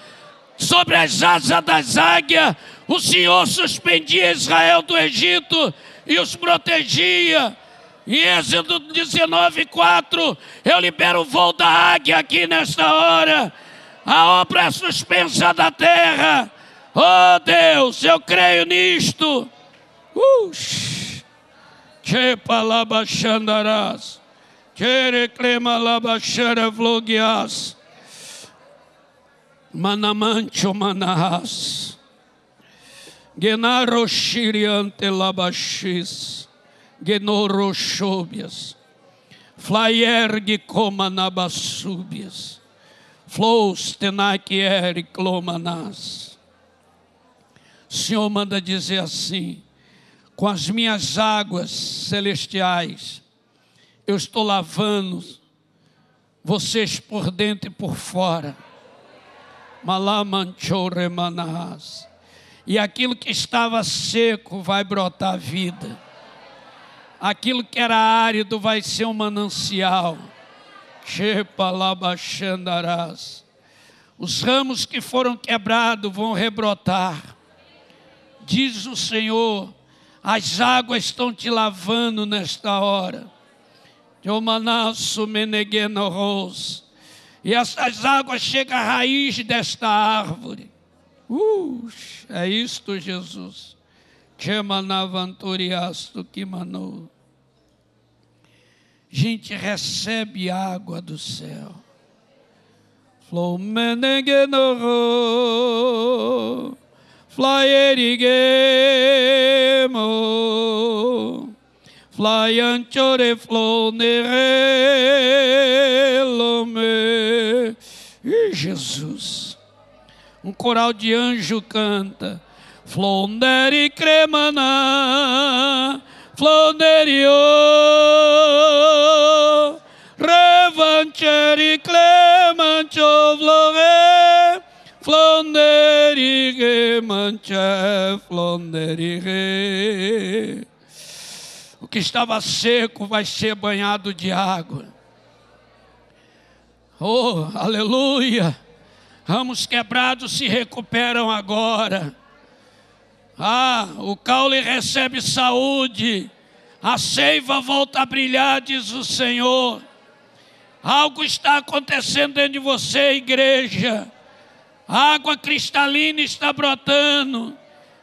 Sobre as asas das águias, o Senhor suspendia Israel do Egito e os protegia. Em Êxodo 19, 4, eu libero o voo da águia aqui nesta hora. A obra é suspensa da terra. Oh Deus, eu creio nisto. Ush. Que palabachandarás. Kereclema labachara vlogias. Manamancho manahas. Genaro shiriante labachis. Genoro shobias. Flyerg coma nabasúbias. Flous tenaquier clomanas. O Senhor manda dizer assim: com as minhas águas celestiais, eu estou lavando vocês por dentro e por fora. Malamanchoremanahas. E aquilo que estava seco vai brotar vida. Aquilo que era árido vai ser um manancial. Os ramos que foram quebrados vão rebrotar. Diz o Senhor: as águas estão te lavando nesta hora e essas águas chegam à raiz desta árvore. Uh, é isto, Jesus. Chemanavanturiasto que manou. Gente, recebe água do céu. Flomenegeno, flyerigemo. Flaianchore. E Jesus. Um coral de anjo canta. Flonderi cremana. Flonerio. Revancheri clemancho flore. Flonderi gemanche flonderi o que estava seco vai ser banhado de água. Oh, aleluia! Ramos quebrados se recuperam agora. Ah, o caule recebe saúde. A seiva volta a brilhar, diz o Senhor. Algo está acontecendo dentro de você, igreja. A água cristalina está brotando.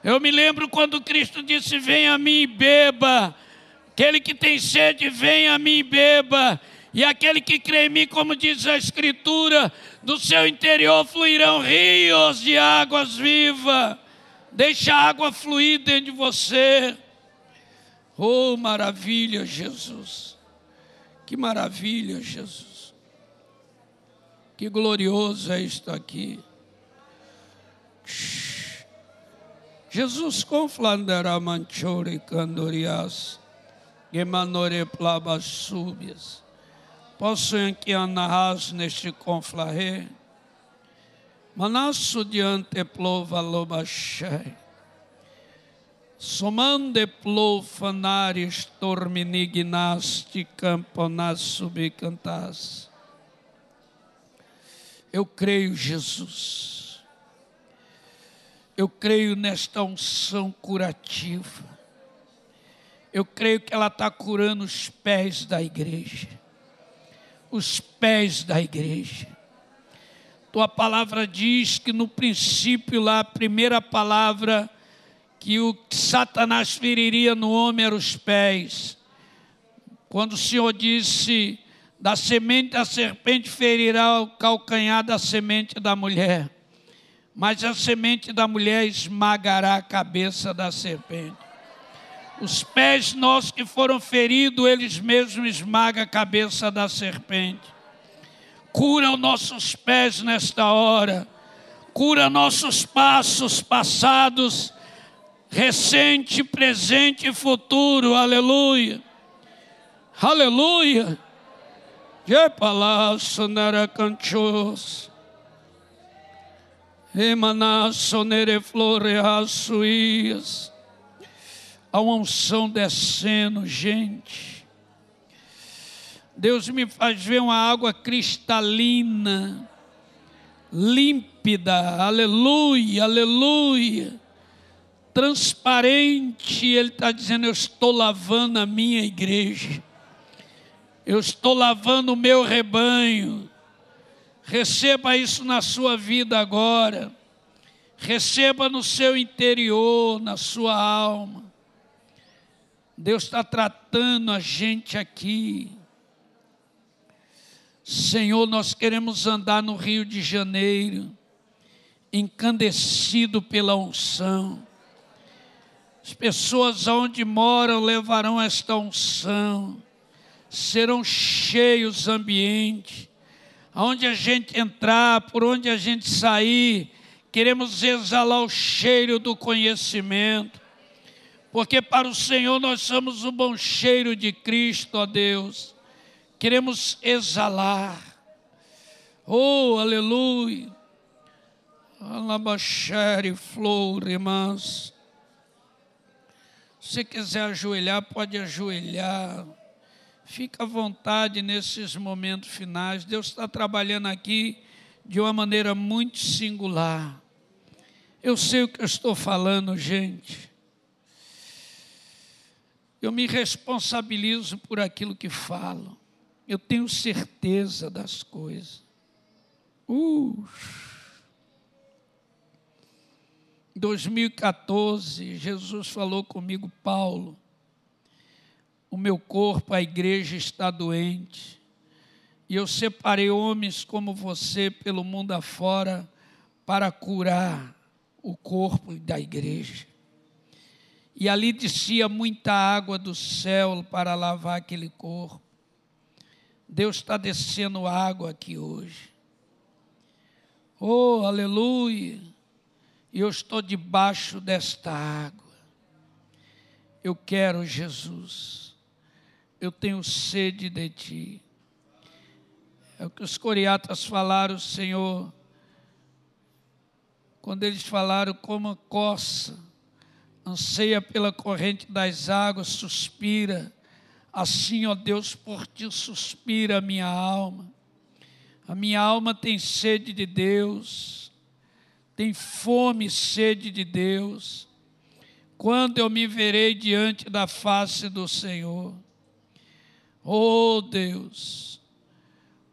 Eu me lembro quando Cristo disse: Venha a mim e beba. Aquele que tem sede, venha a mim e beba. E aquele que crê em mim, como diz a Escritura, do seu interior fluirão rios de águas vivas. Deixa a água fluir dentro de você. Oh, maravilha, Jesus. Que maravilha, Jesus. Que glorioso é isto aqui. Jesus com flandera manchore candorias. Gemanore plabasúbias. Posso anarras neste conflaré. Manasso diante plova lobaxé. Somande plofanares torminignasti camponas subcantas. Eu creio, Jesus. Eu creio nesta unção curativa eu creio que ela está curando os pés da igreja. Os pés da igreja. tua palavra diz que no princípio, lá, a primeira palavra que o Satanás feriria no homem eram os pés. Quando o Senhor disse: da semente da serpente ferirá o calcanhar da semente da mulher, mas a semente da mulher esmagará a cabeça da serpente. Os pés nossos que foram feridos, eles mesmos esmagam a cabeça da serpente. Cura os nossos pés nesta hora. Cura nossos passos passados, recente, presente e futuro. Aleluia. Aleluia. Je palácio naracanchos. Emanaço nere floreaçuias. A unção descendo, gente Deus me faz ver uma água cristalina, límpida, aleluia, aleluia, transparente. Ele está dizendo: Eu estou lavando a minha igreja, eu estou lavando o meu rebanho. Receba isso na sua vida agora, receba no seu interior, na sua alma. Deus está tratando a gente aqui. Senhor, nós queremos andar no Rio de Janeiro, encandecido pela unção. As pessoas onde moram levarão esta unção, serão cheios ambientes. Aonde a gente entrar, por onde a gente sair, queremos exalar o cheiro do conhecimento, porque para o Senhor nós somos o bom cheiro de Cristo, ó Deus queremos exalar. Oh, aleluia. Alabachere, flor, irmãs. Se quiser ajoelhar, pode ajoelhar. Fica à vontade nesses momentos finais. Deus está trabalhando aqui de uma maneira muito singular. Eu sei o que eu estou falando, gente. Eu me responsabilizo por aquilo que falo. Eu tenho certeza das coisas. Uh. 2014, Jesus falou comigo, Paulo, o meu corpo, a igreja está doente, e eu separei homens como você pelo mundo afora para curar o corpo da igreja. E ali descia muita água do céu para lavar aquele corpo. Deus está descendo água aqui hoje. Oh, aleluia! Eu estou debaixo desta água. Eu quero Jesus. Eu tenho sede de ti. É o que os coriatas falaram, Senhor. Quando eles falaram como coça, anseia pela corrente das águas, suspira Assim, ó Deus, por ti suspira a minha alma. A minha alma tem sede de Deus, tem fome e sede de Deus. Quando eu me verei diante da face do Senhor. Oh Deus,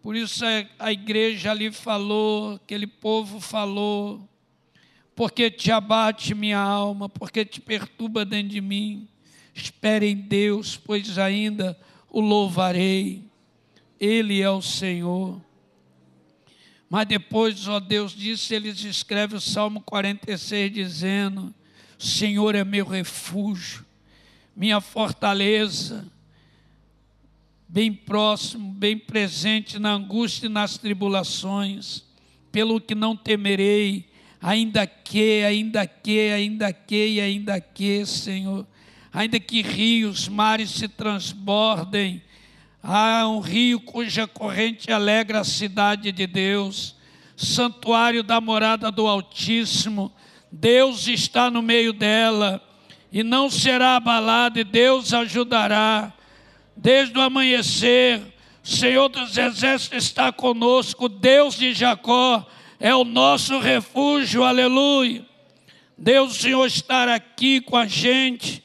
por isso a igreja ali falou, aquele povo falou, porque te abate minha alma, porque te perturba dentro de mim. Espere em Deus, pois ainda o louvarei. Ele é o Senhor. Mas depois, ó Deus disse, eles escrevem o Salmo 46 dizendo: O Senhor é meu refúgio, minha fortaleza, bem próximo, bem presente na angústia e nas tribulações, pelo que não temerei, ainda que, ainda que, ainda que e ainda que, Senhor. Ainda que rios, mares se transbordem, há um rio cuja corrente alegra a cidade de Deus, santuário da morada do Altíssimo, Deus está no meio dela e não será abalada, e Deus ajudará. Desde o amanhecer, o Senhor dos Exércitos está conosco, Deus de Jacó é o nosso refúgio, aleluia. Deus, o Senhor, estar aqui com a gente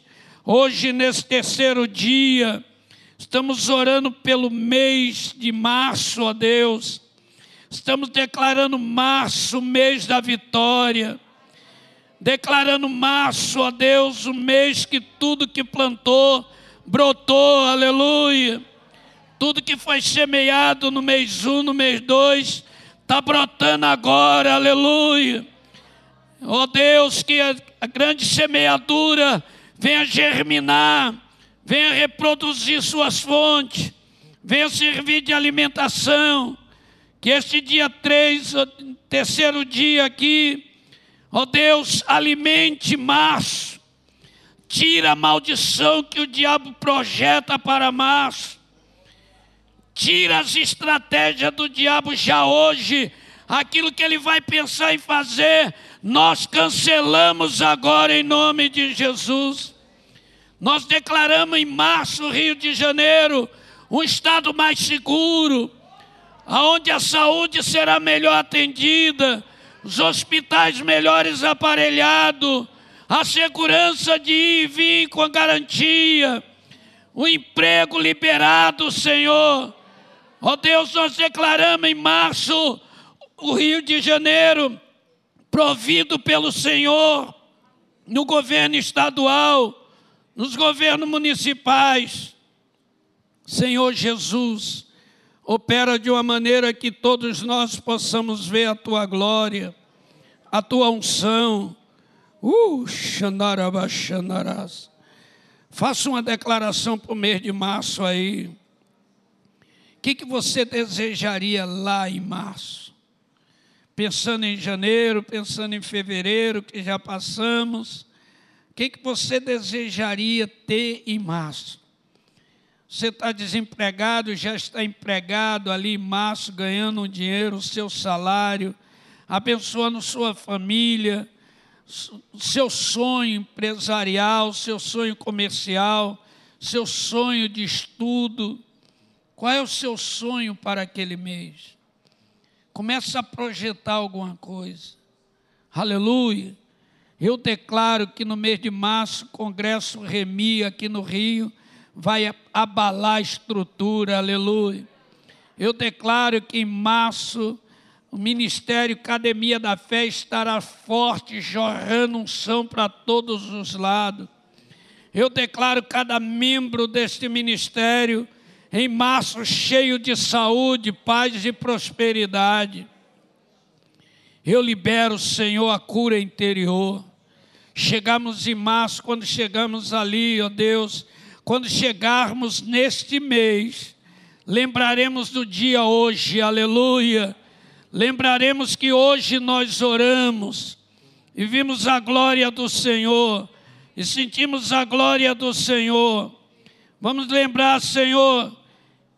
Hoje, nesse terceiro dia, estamos orando pelo mês de março, ó Deus. Estamos declarando março, mês da vitória. Declarando março, ó Deus, o mês que tudo que plantou brotou, aleluia. Tudo que foi semeado no mês 1, um, no mês 2, está brotando agora, aleluia. Ó Deus, que a, grande semeadura venha germinar, venha reproduzir suas fontes, venha servir de alimentação. Que este dia 3, terceiro dia aqui, ó Deus, alimente março, tira a maldição que o diabo projeta para março, tira as estratégias do diabo já hoje, aquilo que ele vai pensar em fazer, nós cancelamos agora em nome de Jesus. Nós declaramos em março, Rio de Janeiro, um estado mais seguro, aonde a saúde será melhor atendida, os hospitais melhores aparelhados, a segurança de ir e vir com garantia, o emprego liberado, Senhor. Ó oh Deus, nós declaramos em março o Rio de Janeiro provido pelo Senhor no governo estadual, nos governos municipais. Senhor Jesus, opera de uma maneira que todos nós possamos ver a tua glória, a tua unção. Uh, Faça uma declaração para o mês de março aí. Que, que você desejaria lá em março? Pensando em janeiro, pensando em fevereiro, que já passamos. O que, que você desejaria ter em março? Você está desempregado, já está empregado ali em março, ganhando um dinheiro, o seu salário, abençoando sua família, seu sonho empresarial, seu sonho comercial, seu sonho de estudo. Qual é o seu sonho para aquele mês? Comece a projetar alguma coisa. Aleluia. Eu declaro que no mês de março, o Congresso Remi aqui no Rio vai abalar a estrutura, aleluia. Eu declaro que em março o Ministério Academia da Fé estará forte, jorrando unção para todos os lados. Eu declaro cada membro deste ministério em março cheio de saúde, paz e prosperidade. Eu libero, Senhor, a cura interior. Chegamos em março, quando chegamos ali, ó Deus, quando chegarmos neste mês, lembraremos do dia hoje, aleluia. Lembraremos que hoje nós oramos e vimos a glória do Senhor e sentimos a glória do Senhor. Vamos lembrar, Senhor,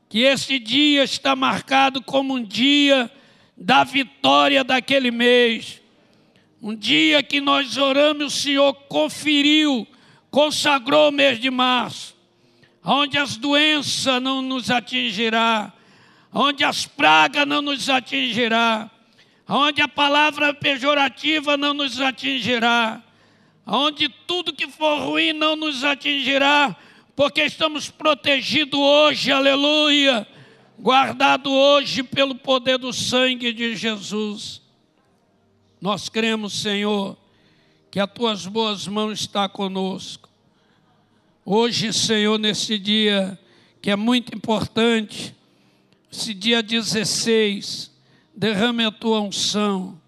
que este dia está marcado como um dia da vitória daquele mês. Um dia que nós oramos, o Senhor conferiu, consagrou o mês de março onde as doenças não nos atingirá, onde as pragas não nos atingirá, onde a palavra pejorativa não nos atingirá, onde tudo que for ruim não nos atingirá, porque estamos protegidos hoje, aleluia, guardado hoje pelo poder do sangue de Jesus. Nós cremos, Senhor, que as tuas boas mãos estão conosco Hoje, Senhor, nesse dia que é muito importante, esse dia 16, derrame a tua unção.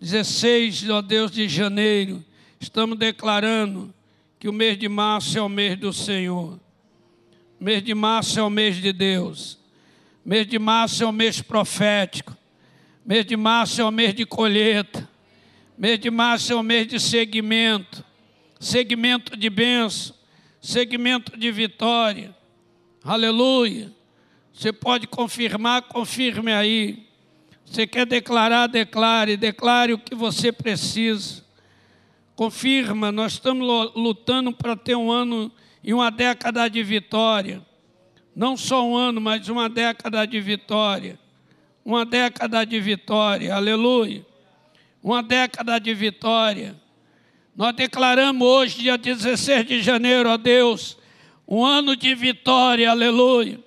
16, ó Deus de janeiro, estamos declarando que o mês de março é o mês do Senhor. Mês de março é o mês de Deus. Mês de março é o mês profético. Mês de março é o mês de colheita. Mês de março é o mês de segmento. Segmento de bênção segmento de vitória. Aleluia. Você pode confirmar, confirme aí. Você quer declarar, declare, declare o que você precisa. Confirma, nós estamos lutando para ter um ano e uma década de vitória. Não só um ano, mas uma década de vitória. Uma década de vitória, aleluia. Uma década de vitória. Nós declaramos hoje, dia 16 de janeiro, a Deus, um ano de vitória, aleluia.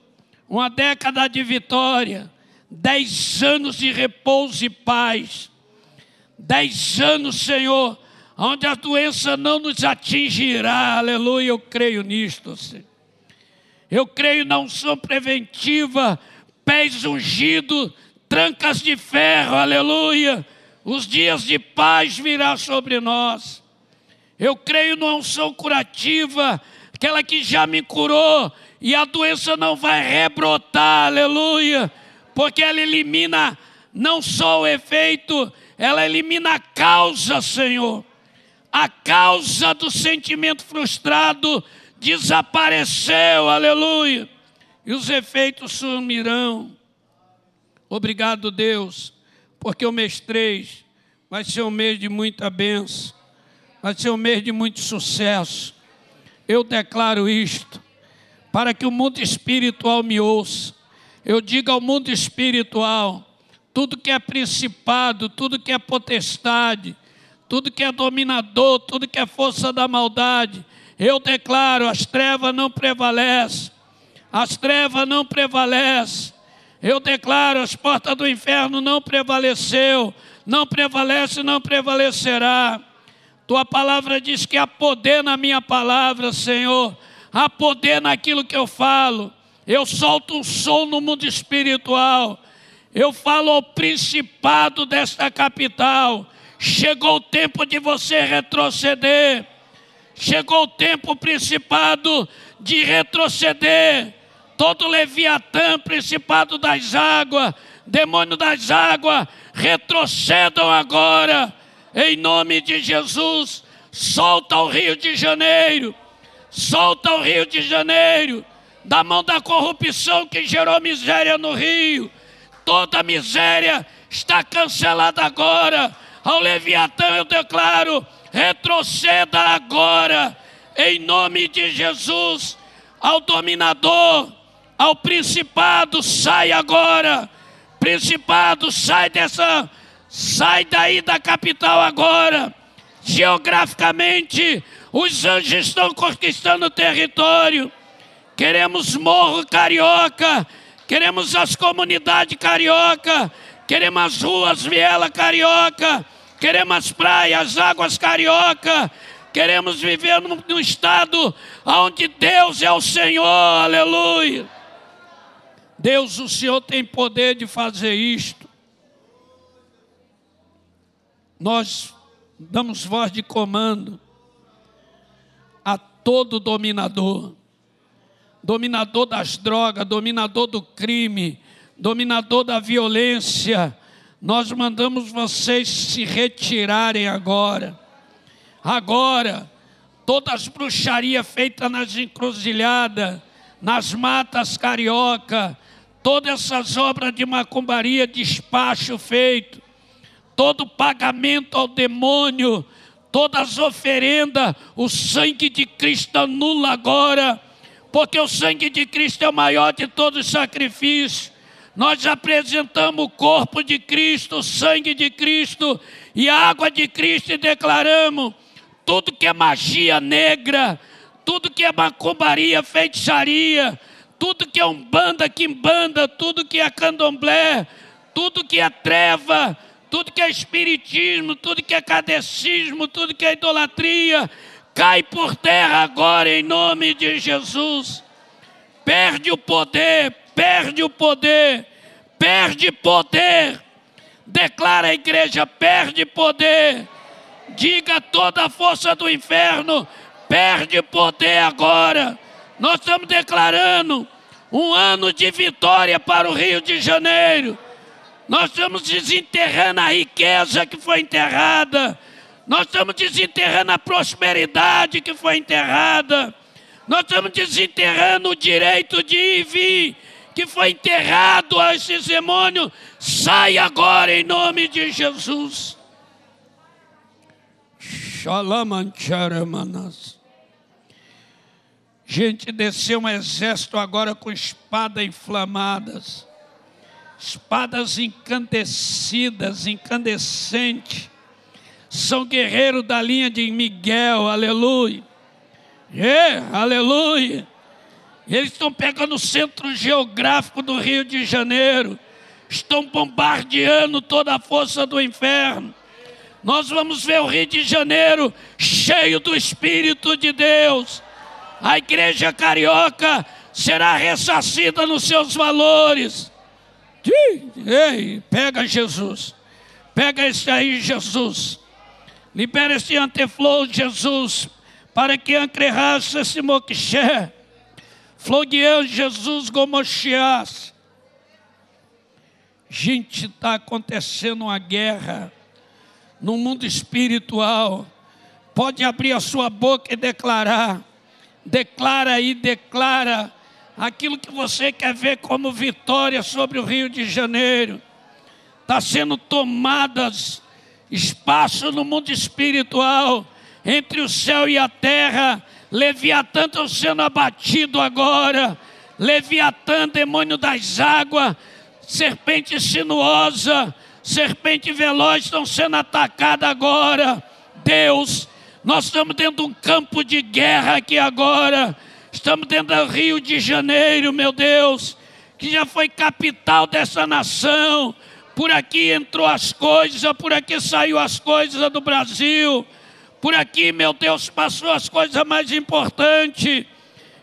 Uma década de vitória. dez anos de repouso e paz, dez anos, Senhor, onde a doença não nos atingirá, aleluia, eu creio nisto, Senhor. Eu creio na unção preventiva, pés ungidos, trancas de ferro, aleluia. Os dias de paz virá sobre nós. Eu creio na unção curativa, aquela que já me curou, e a doença não vai rebrotar, aleluia, porque ela elimina não só o efeito, ela elimina a causa, Senhor. A causa do sentimento frustrado desapareceu, aleluia, e os efeitos sumirão. Obrigado, Deus, porque o mês 3 vai ser um mês de muita bênção, vai ser um mês de muito sucesso. Eu declaro isto, para que o mundo espiritual me ouça. Eu digo ao mundo espiritual: tudo que é principado, tudo que é potestade, tudo que é dominador, tudo que é força da maldade, eu declaro: as trevas não prevalecem, as trevas não prevalecem. Eu declaro: as portas do inferno não prevaleceu, não prevalece, não prevalecerá. Tua palavra diz que há poder na minha palavra, Senhor, há poder naquilo que eu falo. Eu solto um som no mundo espiritual. Eu falo ao principado desta capital. Chegou o tempo de você retroceder. Chegou o tempo, principado, de retroceder. Todo Leviatã, principado das águas, demônio das águas, retrocedam agora, em nome de Jesus. Solta o Rio de Janeiro, solta o Rio de Janeiro, da mão da corrupção que gerou miséria no Rio. Toda miséria está cancelada agora. Ao Leviatã eu declaro retroceda agora, em nome de Jesus, ao dominador, ao principado, sai agora, principado, sai dessa, sai daí da capital agora, geograficamente, os anjos estão conquistando o território, queremos Morro Carioca, queremos as comunidades carioca, queremos as ruas Viela Carioca, queremos as praias, águas carioca, queremos viver num, num estado onde Deus é o Senhor, aleluia. Deus, o Senhor tem poder de fazer isto. Nós damos voz de comando a todo dominador, dominador das drogas, dominador do crime, dominador da violência, nós mandamos vocês se retirarem agora. Agora, todas as bruxarias feitas nas encruzilhadas, nas matas carioca, todas essas obras de macumbaria, despacho feito, todo pagamento ao demônio, todas as oferendas, o sangue de Cristo anula agora, porque o sangue de Cristo é o maior de todos os sacrifícios. Nós apresentamos o corpo de Cristo, o sangue de Cristo e a água de Cristo e declaramos tudo que é magia negra, tudo que é macumbaria, feitiçaria, tudo que é umbanda, quimbanda, tudo que é candomblé, tudo que é treva, tudo que é espiritismo, tudo que é cadecismo, tudo que é idolatria, cai por terra agora em nome de Jesus. Perde o poder, perde o poder, perde poder. Declara a igreja: perde poder. Diga toda a força do inferno: perde poder agora. Nós estamos declarando um ano de vitória para o Rio de Janeiro. Nós estamos desenterrando a riqueza que foi enterrada. Nós estamos desenterrando a prosperidade que foi enterrada. Nós estamos desenterrando o direito de ir e vir que foi enterrado a esses demônios, sai agora em nome de Jesus. Gente, desceu um exército agora com espadas inflamadas, espadas incandescidas, incandescentes. São guerreiros da linha de Miguel, aleluia. É, aleluia eles estão pegando o centro geográfico do Rio de Janeiro. estão bombardeando toda a força do inferno. Nós vamos ver o Rio de Janeiro cheio do Espírito de Deus. A igreja carioca será ressarcida nos seus valores. Ei, pega Jesus. Pega esse aí, Jesus. Libera esse anteflow, Jesus, para que ancrerrasse esse moquixé. Flogueou Jesus Gomoshias. Gente, está acontecendo uma guerra no mundo espiritual. Pode abrir a sua boca e declarar. Declara e declara aquilo que você quer ver como vitória sobre o Rio de Janeiro. Está sendo tomadas espaço no mundo espiritual entre o céu e a terra Leviatã está sendo abatido agora. Leviatã, demônio das águas, serpente sinuosa, serpente veloz estão sendo atacadas agora. Deus, nós estamos dentro de um campo de guerra aqui agora. Estamos dentro do Rio de Janeiro, meu Deus, que já foi capital dessa nação. Por aqui entrou as coisas, por aqui saiu as coisas do Brasil. Por aqui, meu Deus, passou as coisas mais importantes.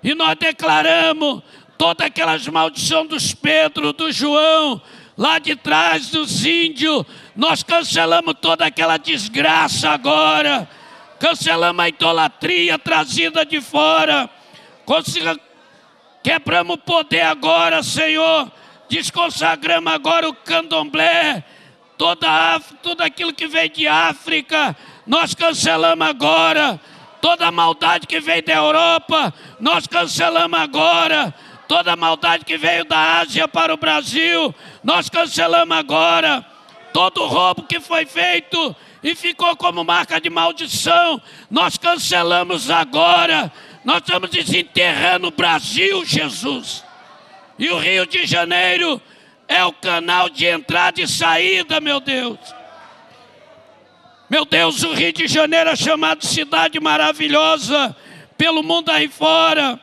E nós declaramos todas aquelas maldições dos Pedro, do João, lá de trás dos índios. Nós cancelamos toda aquela desgraça agora. Cancelamos a idolatria trazida de fora. Quebramos o poder agora, Senhor. Desconsagramos agora o candomblé. Toda, tudo aquilo que veio de África nós cancelamos agora. Toda maldade que veio da Europa, nós cancelamos agora. Toda maldade que veio da Ásia para o Brasil, nós cancelamos agora. Todo roubo que foi feito e ficou como marca de maldição, nós cancelamos agora. Nós estamos desenterrando o Brasil, Jesus. E o Rio de Janeiro é o canal de entrada e saída, meu Deus. Meu Deus, o Rio de Janeiro é chamado cidade maravilhosa pelo mundo aí fora.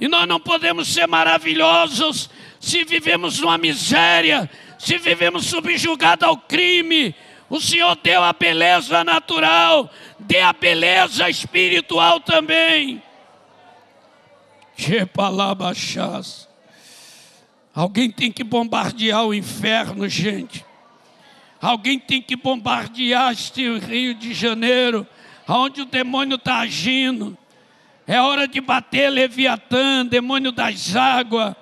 E nós não podemos ser maravilhosos se vivemos numa miséria, se vivemos subjugados ao crime. O Senhor deu a beleza natural, dê a beleza espiritual também. Alguém tem que bombardear o inferno, gente. Alguém tem que bombardear este Rio de Janeiro, onde o demônio está agindo. É hora de bater Leviatã, demônio das águas.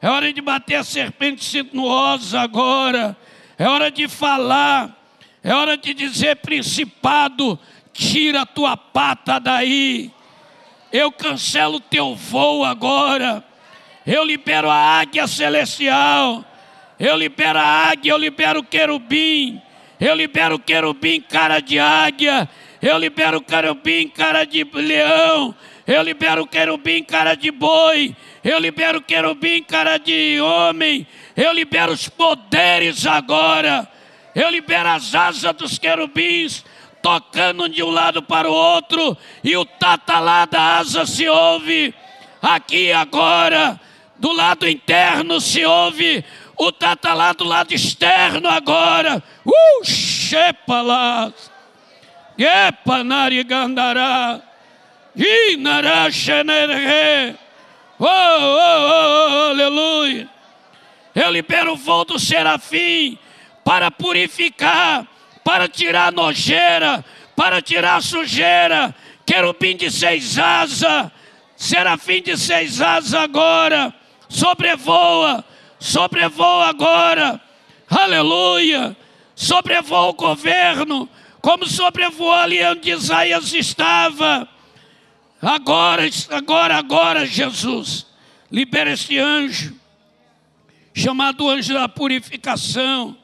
É hora de bater a serpente sinuosa agora. É hora de falar. É hora de dizer, principado, tira a tua pata daí. Eu cancelo teu voo agora. Eu libero a águia celestial. Eu libero a águia, eu libero o querubim. Eu libero o querubim, cara de águia. Eu libero o querubim, cara de leão. Eu libero o querubim, cara de boi. Eu libero o querubim, cara de homem. Eu libero os poderes agora. Eu libero as asas dos querubins, tocando de um lado para o outro. E o tatalá da asa se ouve. Aqui agora, do lado interno, se ouve o tá, tá lá do lado externo agora. Uh, xepalas. Epa narigandará. Inará xenerê. Oh, oh, oh, oh, aleluia. Eu libero o voo do serafim para purificar, para tirar nojeira, para tirar sujeira. Querubim de seis asas, serafim de seis asas agora, sobrevoa sobrevoa agora, aleluia, sobrevoa o governo, como sobrevoou ali onde Isaías estava. Agora, agora, agora, Jesus, libera este anjo, chamado anjo da purificação,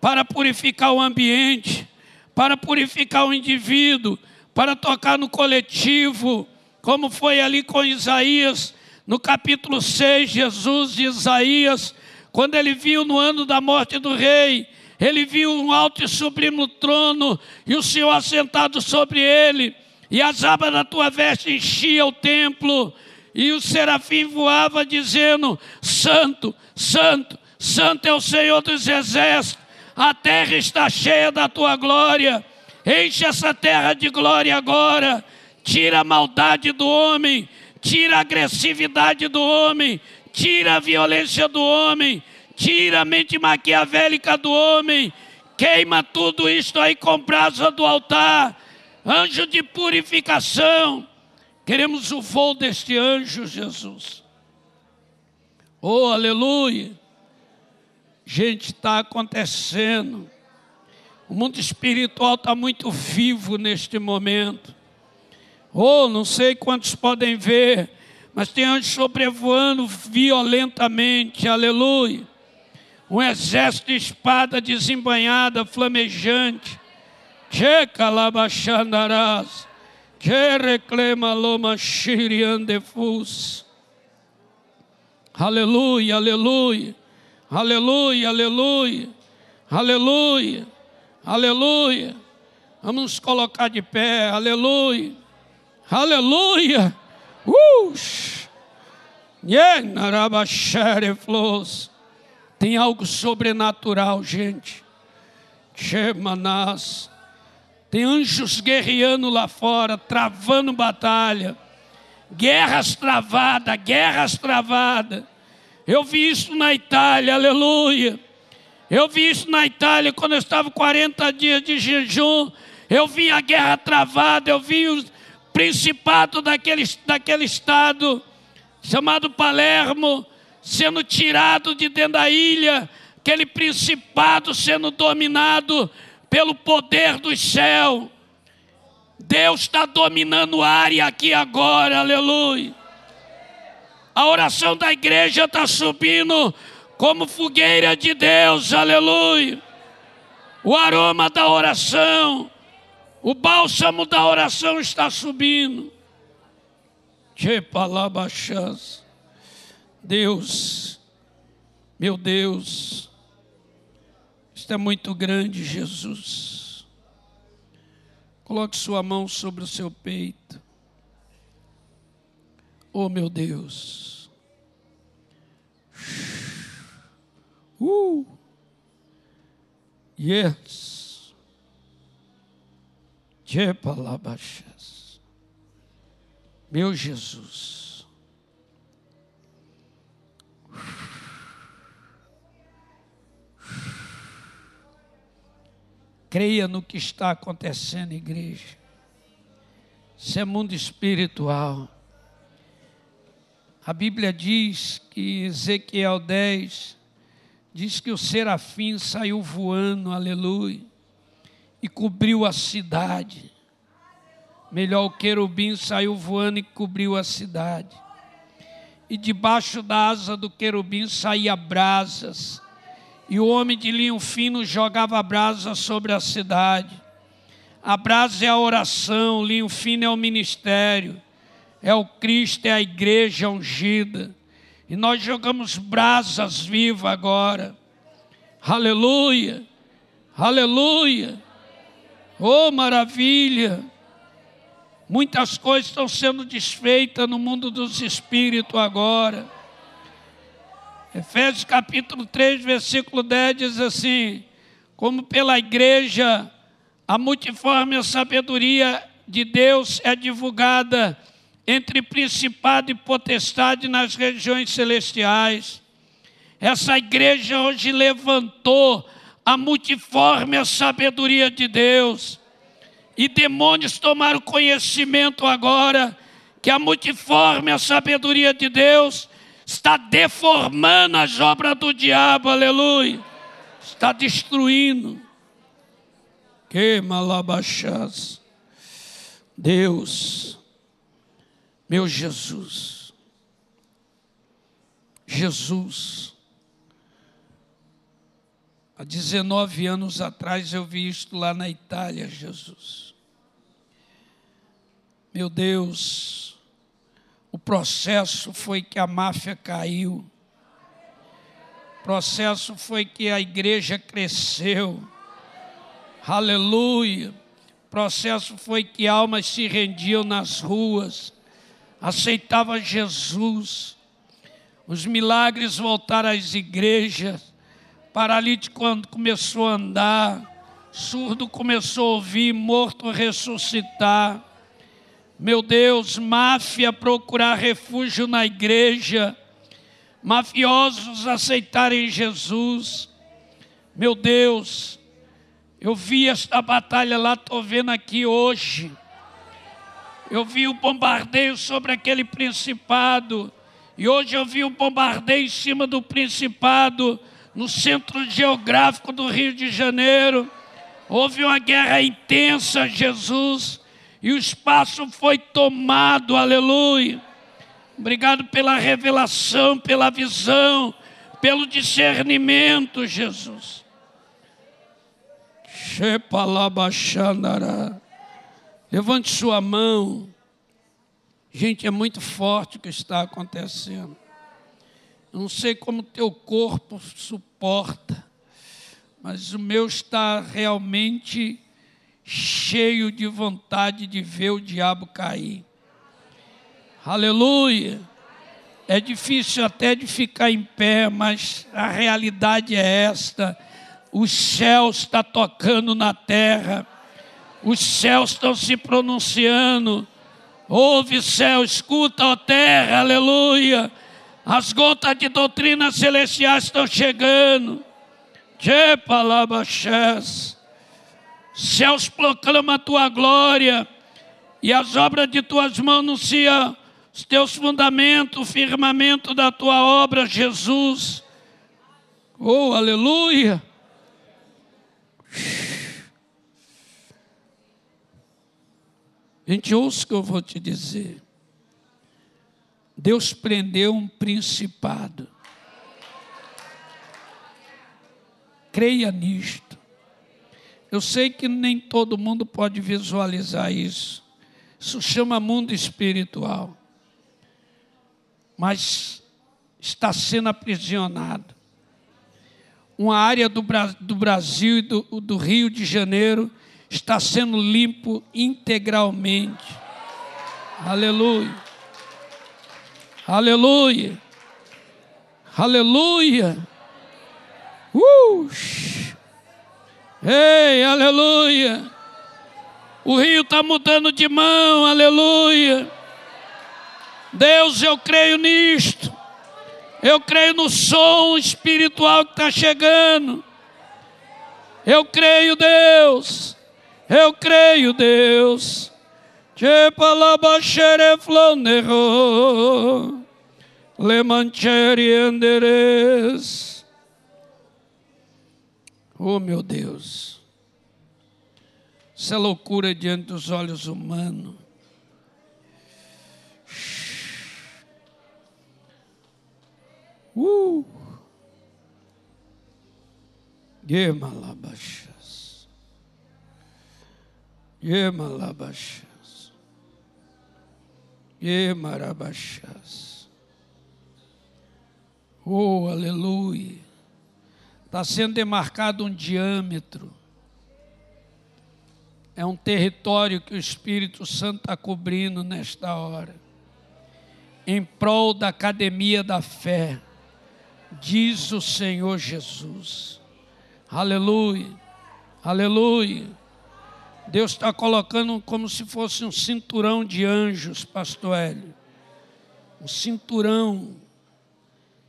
para purificar o ambiente, para purificar o indivíduo, para tocar no coletivo, como foi ali com Isaías, no capítulo 6, Jesus de Isaías, quando ele viu no ano da morte do rei, ele viu um alto e sublime trono e o Senhor assentado sobre ele, e as abas da tua veste enchiam o templo, e o serafim voava dizendo: Santo, Santo, Santo é o Senhor dos exércitos, a terra está cheia da tua glória. Enche essa terra de glória agora. Tira a maldade do homem, tira a agressividade do homem, tira a violência do homem, tira a mente maquiavélica do homem. Queima tudo isto aí com brasa do altar. Anjo de purificação. Queremos o voo deste anjo, Jesus. Oh, aleluia. Gente, está acontecendo. O mundo espiritual está muito vivo neste momento. Oh, não sei quantos podem ver, mas tem anjos sobrevoando violentamente, aleluia. Um exército de espada desembanhada, flamejante. Que calabachandarás, que reclama loma xiriandefus. Aleluia, aleluia, aleluia, aleluia, aleluia. Aleluia. Vamos nos colocar de pé. Aleluia. Aleluia. Uh! Tem algo sobrenatural, gente. Chemanas. Tem anjos guerreando lá fora, travando batalha. Guerras travadas, guerras travadas. Eu vi isso na Itália, aleluia. Eu vi isso na Itália quando eu estava 40 dias de jejum. Eu vi a guerra travada, eu vi o principado daquele, daquele estado chamado Palermo sendo tirado de dentro da ilha, aquele principado sendo dominado pelo poder do céu. Deus está dominando a área aqui agora, aleluia. A oração da igreja está subindo como fogueira de Deus, aleluia. O aroma da oração, o bálsamo da oração está subindo. Que palavra chance. Deus, meu Deus, isto é muito grande, Jesus. Coloque sua mão sobre o seu peito. Oh, meu Deus. Uh! Yes. Meu Jesus. Creia no que está acontecendo, igreja. Isso é mundo espiritual. A Bíblia diz que Ezequiel 10, diz que o serafim saiu voando, aleluia, e cobriu a cidade. Melhor, o querubim saiu voando e cobriu a cidade. E debaixo da asa do querubim saía brasas. E o homem de linho fino jogava brasas sobre a cidade. A brasa é a oração, o linho fino é o ministério. É o Cristo, é a igreja ungida. E nós jogamos brasas vivas agora. Aleluia. Aleluia. Oh, maravilha. Muitas coisas estão sendo desfeitas no mundo dos espíritos agora. Efésios capítulo 3, versículo 10 diz assim: Como pela igreja a multiforme sabedoria de Deus é divulgada entre principado e potestade nas regiões celestiais. Essa igreja hoje levantou a multiforme sabedoria de Deus. E demônios tomaram conhecimento agora que a multiforme sabedoria de Deus está deformando as obras do diabo, aleluia. Está destruindo. Que malabachas. Deus meu Jesus, Jesus, há 19 anos atrás eu vi isto lá na Itália, Jesus. Meu Deus, o processo foi que a máfia caiu, o processo foi que a igreja cresceu, aleluia. O processo foi que almas se rendiam nas ruas, aceitava Jesus. Os milagres voltaram às igrejas. Paralítico começou a andar, surdo começou a ouvir, morto a ressuscitar. Meu Deus, máfia procurar refúgio na igreja, mafiosos aceitarem Jesus. Meu Deus, eu vi esta batalha lá, estou vendo aqui hoje. Eu vi o bombardeio sobre aquele principado. E hoje eu vi um bombardeio em cima do principado, no centro geográfico do Rio de Janeiro. Houve uma guerra intensa, Jesus, e o espaço foi tomado, aleluia. Obrigado pela revelação, pela visão, pelo discernimento, Jesus. Levante sua mão. Gente, é muito forte o que está acontecendo. Eu não sei como teu corpo suporta, mas o meu está realmente cheio de vontade de ver o diabo cair. Aleluia. É difícil até de ficar em pé, mas a realidade é esta. Os céus estão tá tocando na terra, os céus estão se pronunciando. Ouve céu, escuta, ó terra, aleluia. As gotas de doutrina celestiais estão chegando. Céus proclamam a tua glória e as obras de tuas mãos anunciam os teus fundamentos, o firmamento da tua obra, Jesus. Oh, aleluia. Gente, ouça o que eu vou te dizer. Deus prendeu um principado. Creia nisto. Eu sei que nem todo mundo pode visualizar isso. Isso chama mundo espiritual. Mas está sendo aprisionado. Uma área do, do Brasil e do, do Rio de Janeiro está sendo limpo integralmente. Aleluia. Aleluia. Aleluia. Uh! Ei, aleluia. O rio está mudando de mão, aleluia. Deus, eu creio nisto. Eu creio no som espiritual que está chegando. Eu creio, Deus. Eu creio, Deus. Che palabachere flonero. Lemancheri enderes. Oh, meu Deus. Isso é loucura diante dos olhos humanos. Uh! Gemalabasha. Yemalabachas. Yemarabachas. Oh, aleluia. Está sendo demarcado um diâmetro. É um território que o Espírito Santo está cobrindo nesta hora. Em prol da academia da fé. Diz o Senhor Jesus. Aleluia. Aleluia. Deus está colocando como se fosse um cinturão de anjos, pastor Hélio. Um cinturão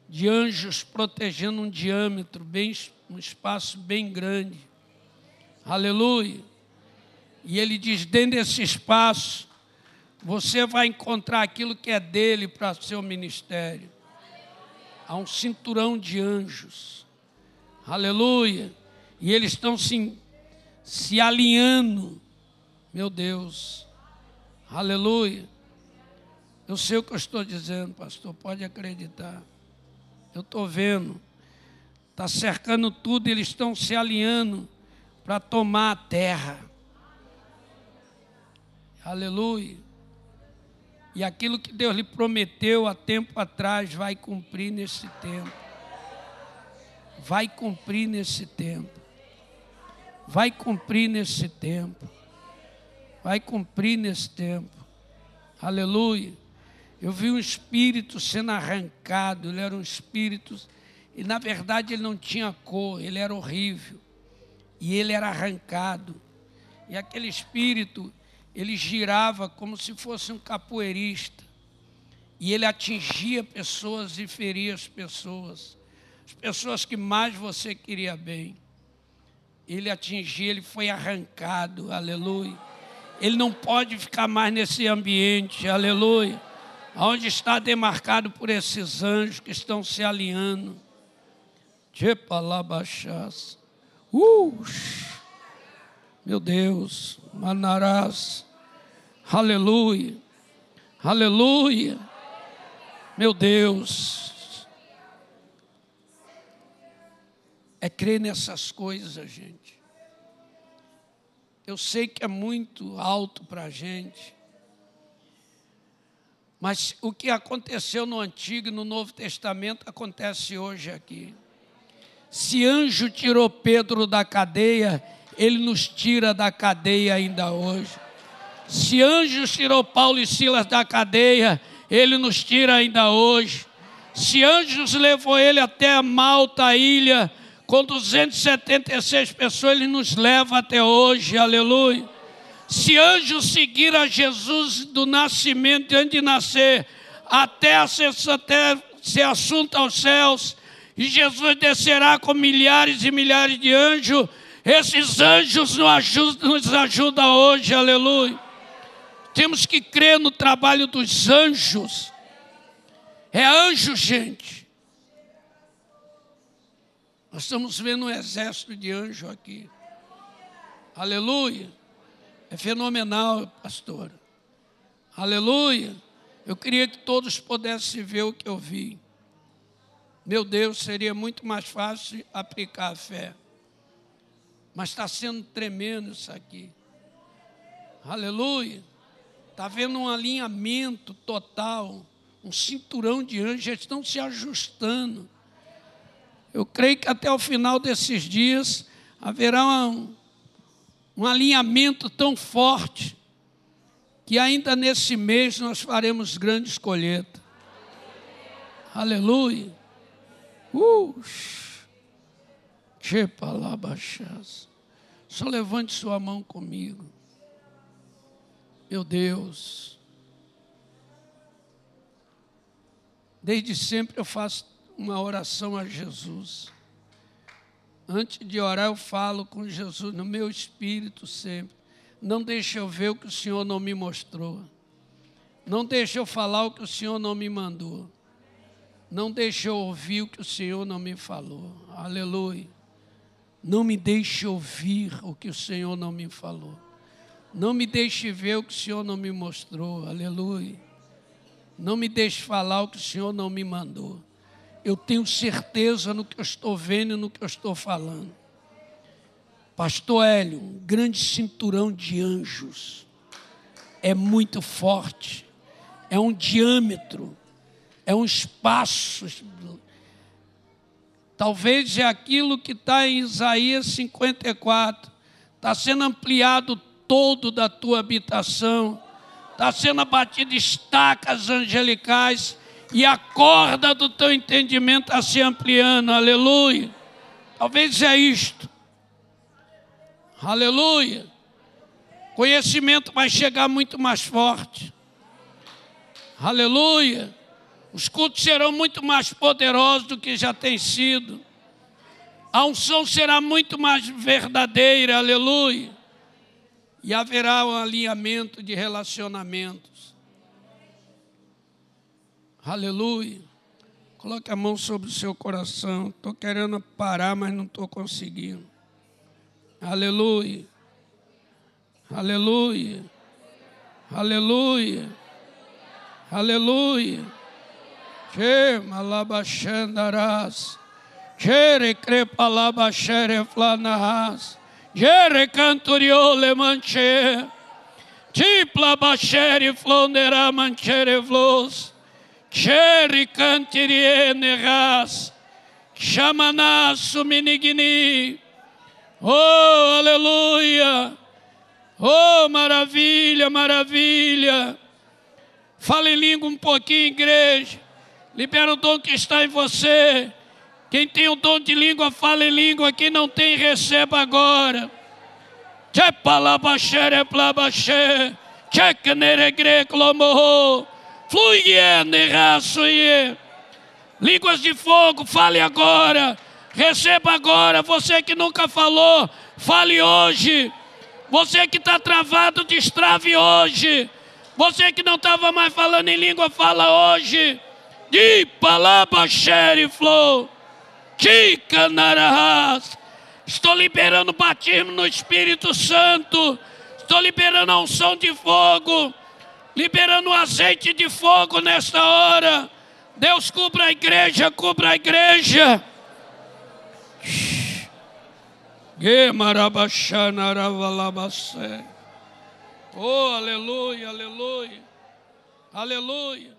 de anjos protegendo um diâmetro, bem, um espaço bem grande. Aleluia. E ele diz: dentro desse espaço, você vai encontrar aquilo que é dele para seu ministério. Há um cinturão de anjos. Aleluia. E eles estão se se alinhando. Meu Deus, aleluia. Eu sei o que eu estou dizendo, pastor, pode acreditar. Eu estou vendo, está cercando tudo, eles estão se alinhando para tomar a terra. Aleluia. E aquilo que Deus lhe prometeu há tempo atrás vai cumprir nesse tempo. Vai cumprir nesse tempo vai cumprir nesse tempo. Vai cumprir nesse tempo. Aleluia. Eu vi um espírito sendo arrancado, ele era um espírito E na verdade ele não tinha cor, ele era horrível. E ele era arrancado. E aquele espírito, ele girava como se fosse um capoeirista. E ele atingia pessoas e feria as pessoas. As pessoas que mais você queria bem. Ele atingia, ele foi arrancado, aleluia. Ele não pode ficar mais nesse ambiente, aleluia. Onde está demarcado por esses anjos que estão se alinhando. Tchepalabachás. Uh! Meu Deus, Manarás. Aleluia. Aleluia. Meu Deus. É crer nessas coisas, gente. Eu sei que é muito alto para a gente. Mas o que aconteceu no Antigo e no Novo Testamento acontece hoje aqui. Se anjo tirou Pedro da cadeia, ele nos tira da cadeia ainda hoje. Se anjo tirou Paulo e Silas da cadeia, ele nos tira ainda hoje. Se anjos levou ele até a Malta, ilha, com 276 pessoas, ele nos leva até hoje, aleluia. Se anjos seguir a Jesus do nascimento, antes de nascer, até, até ser assunto aos céus, e Jesus descerá com milhares e milhares de anjos. Esses anjos nos ajudam, nos ajudam hoje, aleluia. Temos que crer no trabalho dos anjos. É anjo, gente. Nós estamos vendo um exército de anjos aqui. Aleluia. É fenomenal, pastor. Aleluia. Eu queria que todos pudessem ver o que eu vi. Meu Deus, seria muito mais fácil aplicar a fé. Mas está sendo tremendo isso aqui. Aleluia. Está havendo um alinhamento total, um cinturão de anjos, eles estão se ajustando. Eu creio que até o final desses dias haverá um, um alinhamento tão forte que ainda nesse mês nós faremos grandes colheitas. Aleluia. Só levante sua mão comigo. Meu Deus. Desde sempre eu faço uma oração a Jesus. Antes de orar, eu falo com Jesus no meu espírito sempre. Não deixe eu ver o que o Senhor não me mostrou. Não deixe eu falar o que o Senhor não me mandou. Não deixe eu ouvir o que o Senhor não me falou. Aleluia. Não me deixe ouvir o que o Senhor não me falou. Não me deixe ver o que o Senhor não me mostrou. Aleluia. Não me deixe falar o que o Senhor não me mandou. Eu tenho certeza no que eu estou vendo e no que eu estou falando. Pastor Hélio, um grande cinturão de anjos. É muito forte. É um diâmetro é um espaço. Talvez é aquilo que está em Isaías 54. Está sendo ampliado todo da tua habitação. Está sendo abatido estacas angelicais. E a corda do teu entendimento está se ampliando. Aleluia. Talvez é isto. Aleluia. Conhecimento vai chegar muito mais forte. Aleluia. Os cultos serão muito mais poderosos do que já tem sido. A unção será muito mais verdadeira, aleluia. E haverá um alinhamento de relacionamentos. Aleluia. Coloque a mão sobre o seu coração. Estou querendo parar, mas não estou conseguindo. Aleluia. Aleluia. Aleluia. Aleluia. Che malabashandaras. Chere crepalabashere flanahas. Jere canturiole manche. Tipla bashere flondera manchere vlos. Chere cantiriene ras. Chamanasso minigni. Oh, aleluia. Oh, maravilha, maravilha. Fale em língua um pouquinho, igreja. Libera o dom que está em você. Quem tem o dom de língua, fala em língua. Quem não tem, receba agora. Tchepalabaxere plabaxé. Fluye nerraçoye. Línguas de fogo, fale agora. Receba agora. Você que nunca falou, fale hoje. Você que está travado, destrave hoje. Você que não estava mais falando em língua, fala hoje. De palavra flow. Tica narahas. Estou liberando batismo no Espírito Santo. Estou liberando a unção de fogo. Liberando azeite de fogo nesta hora. Deus cubra a igreja, cubra a igreja. Oh, aleluia, aleluia, aleluia.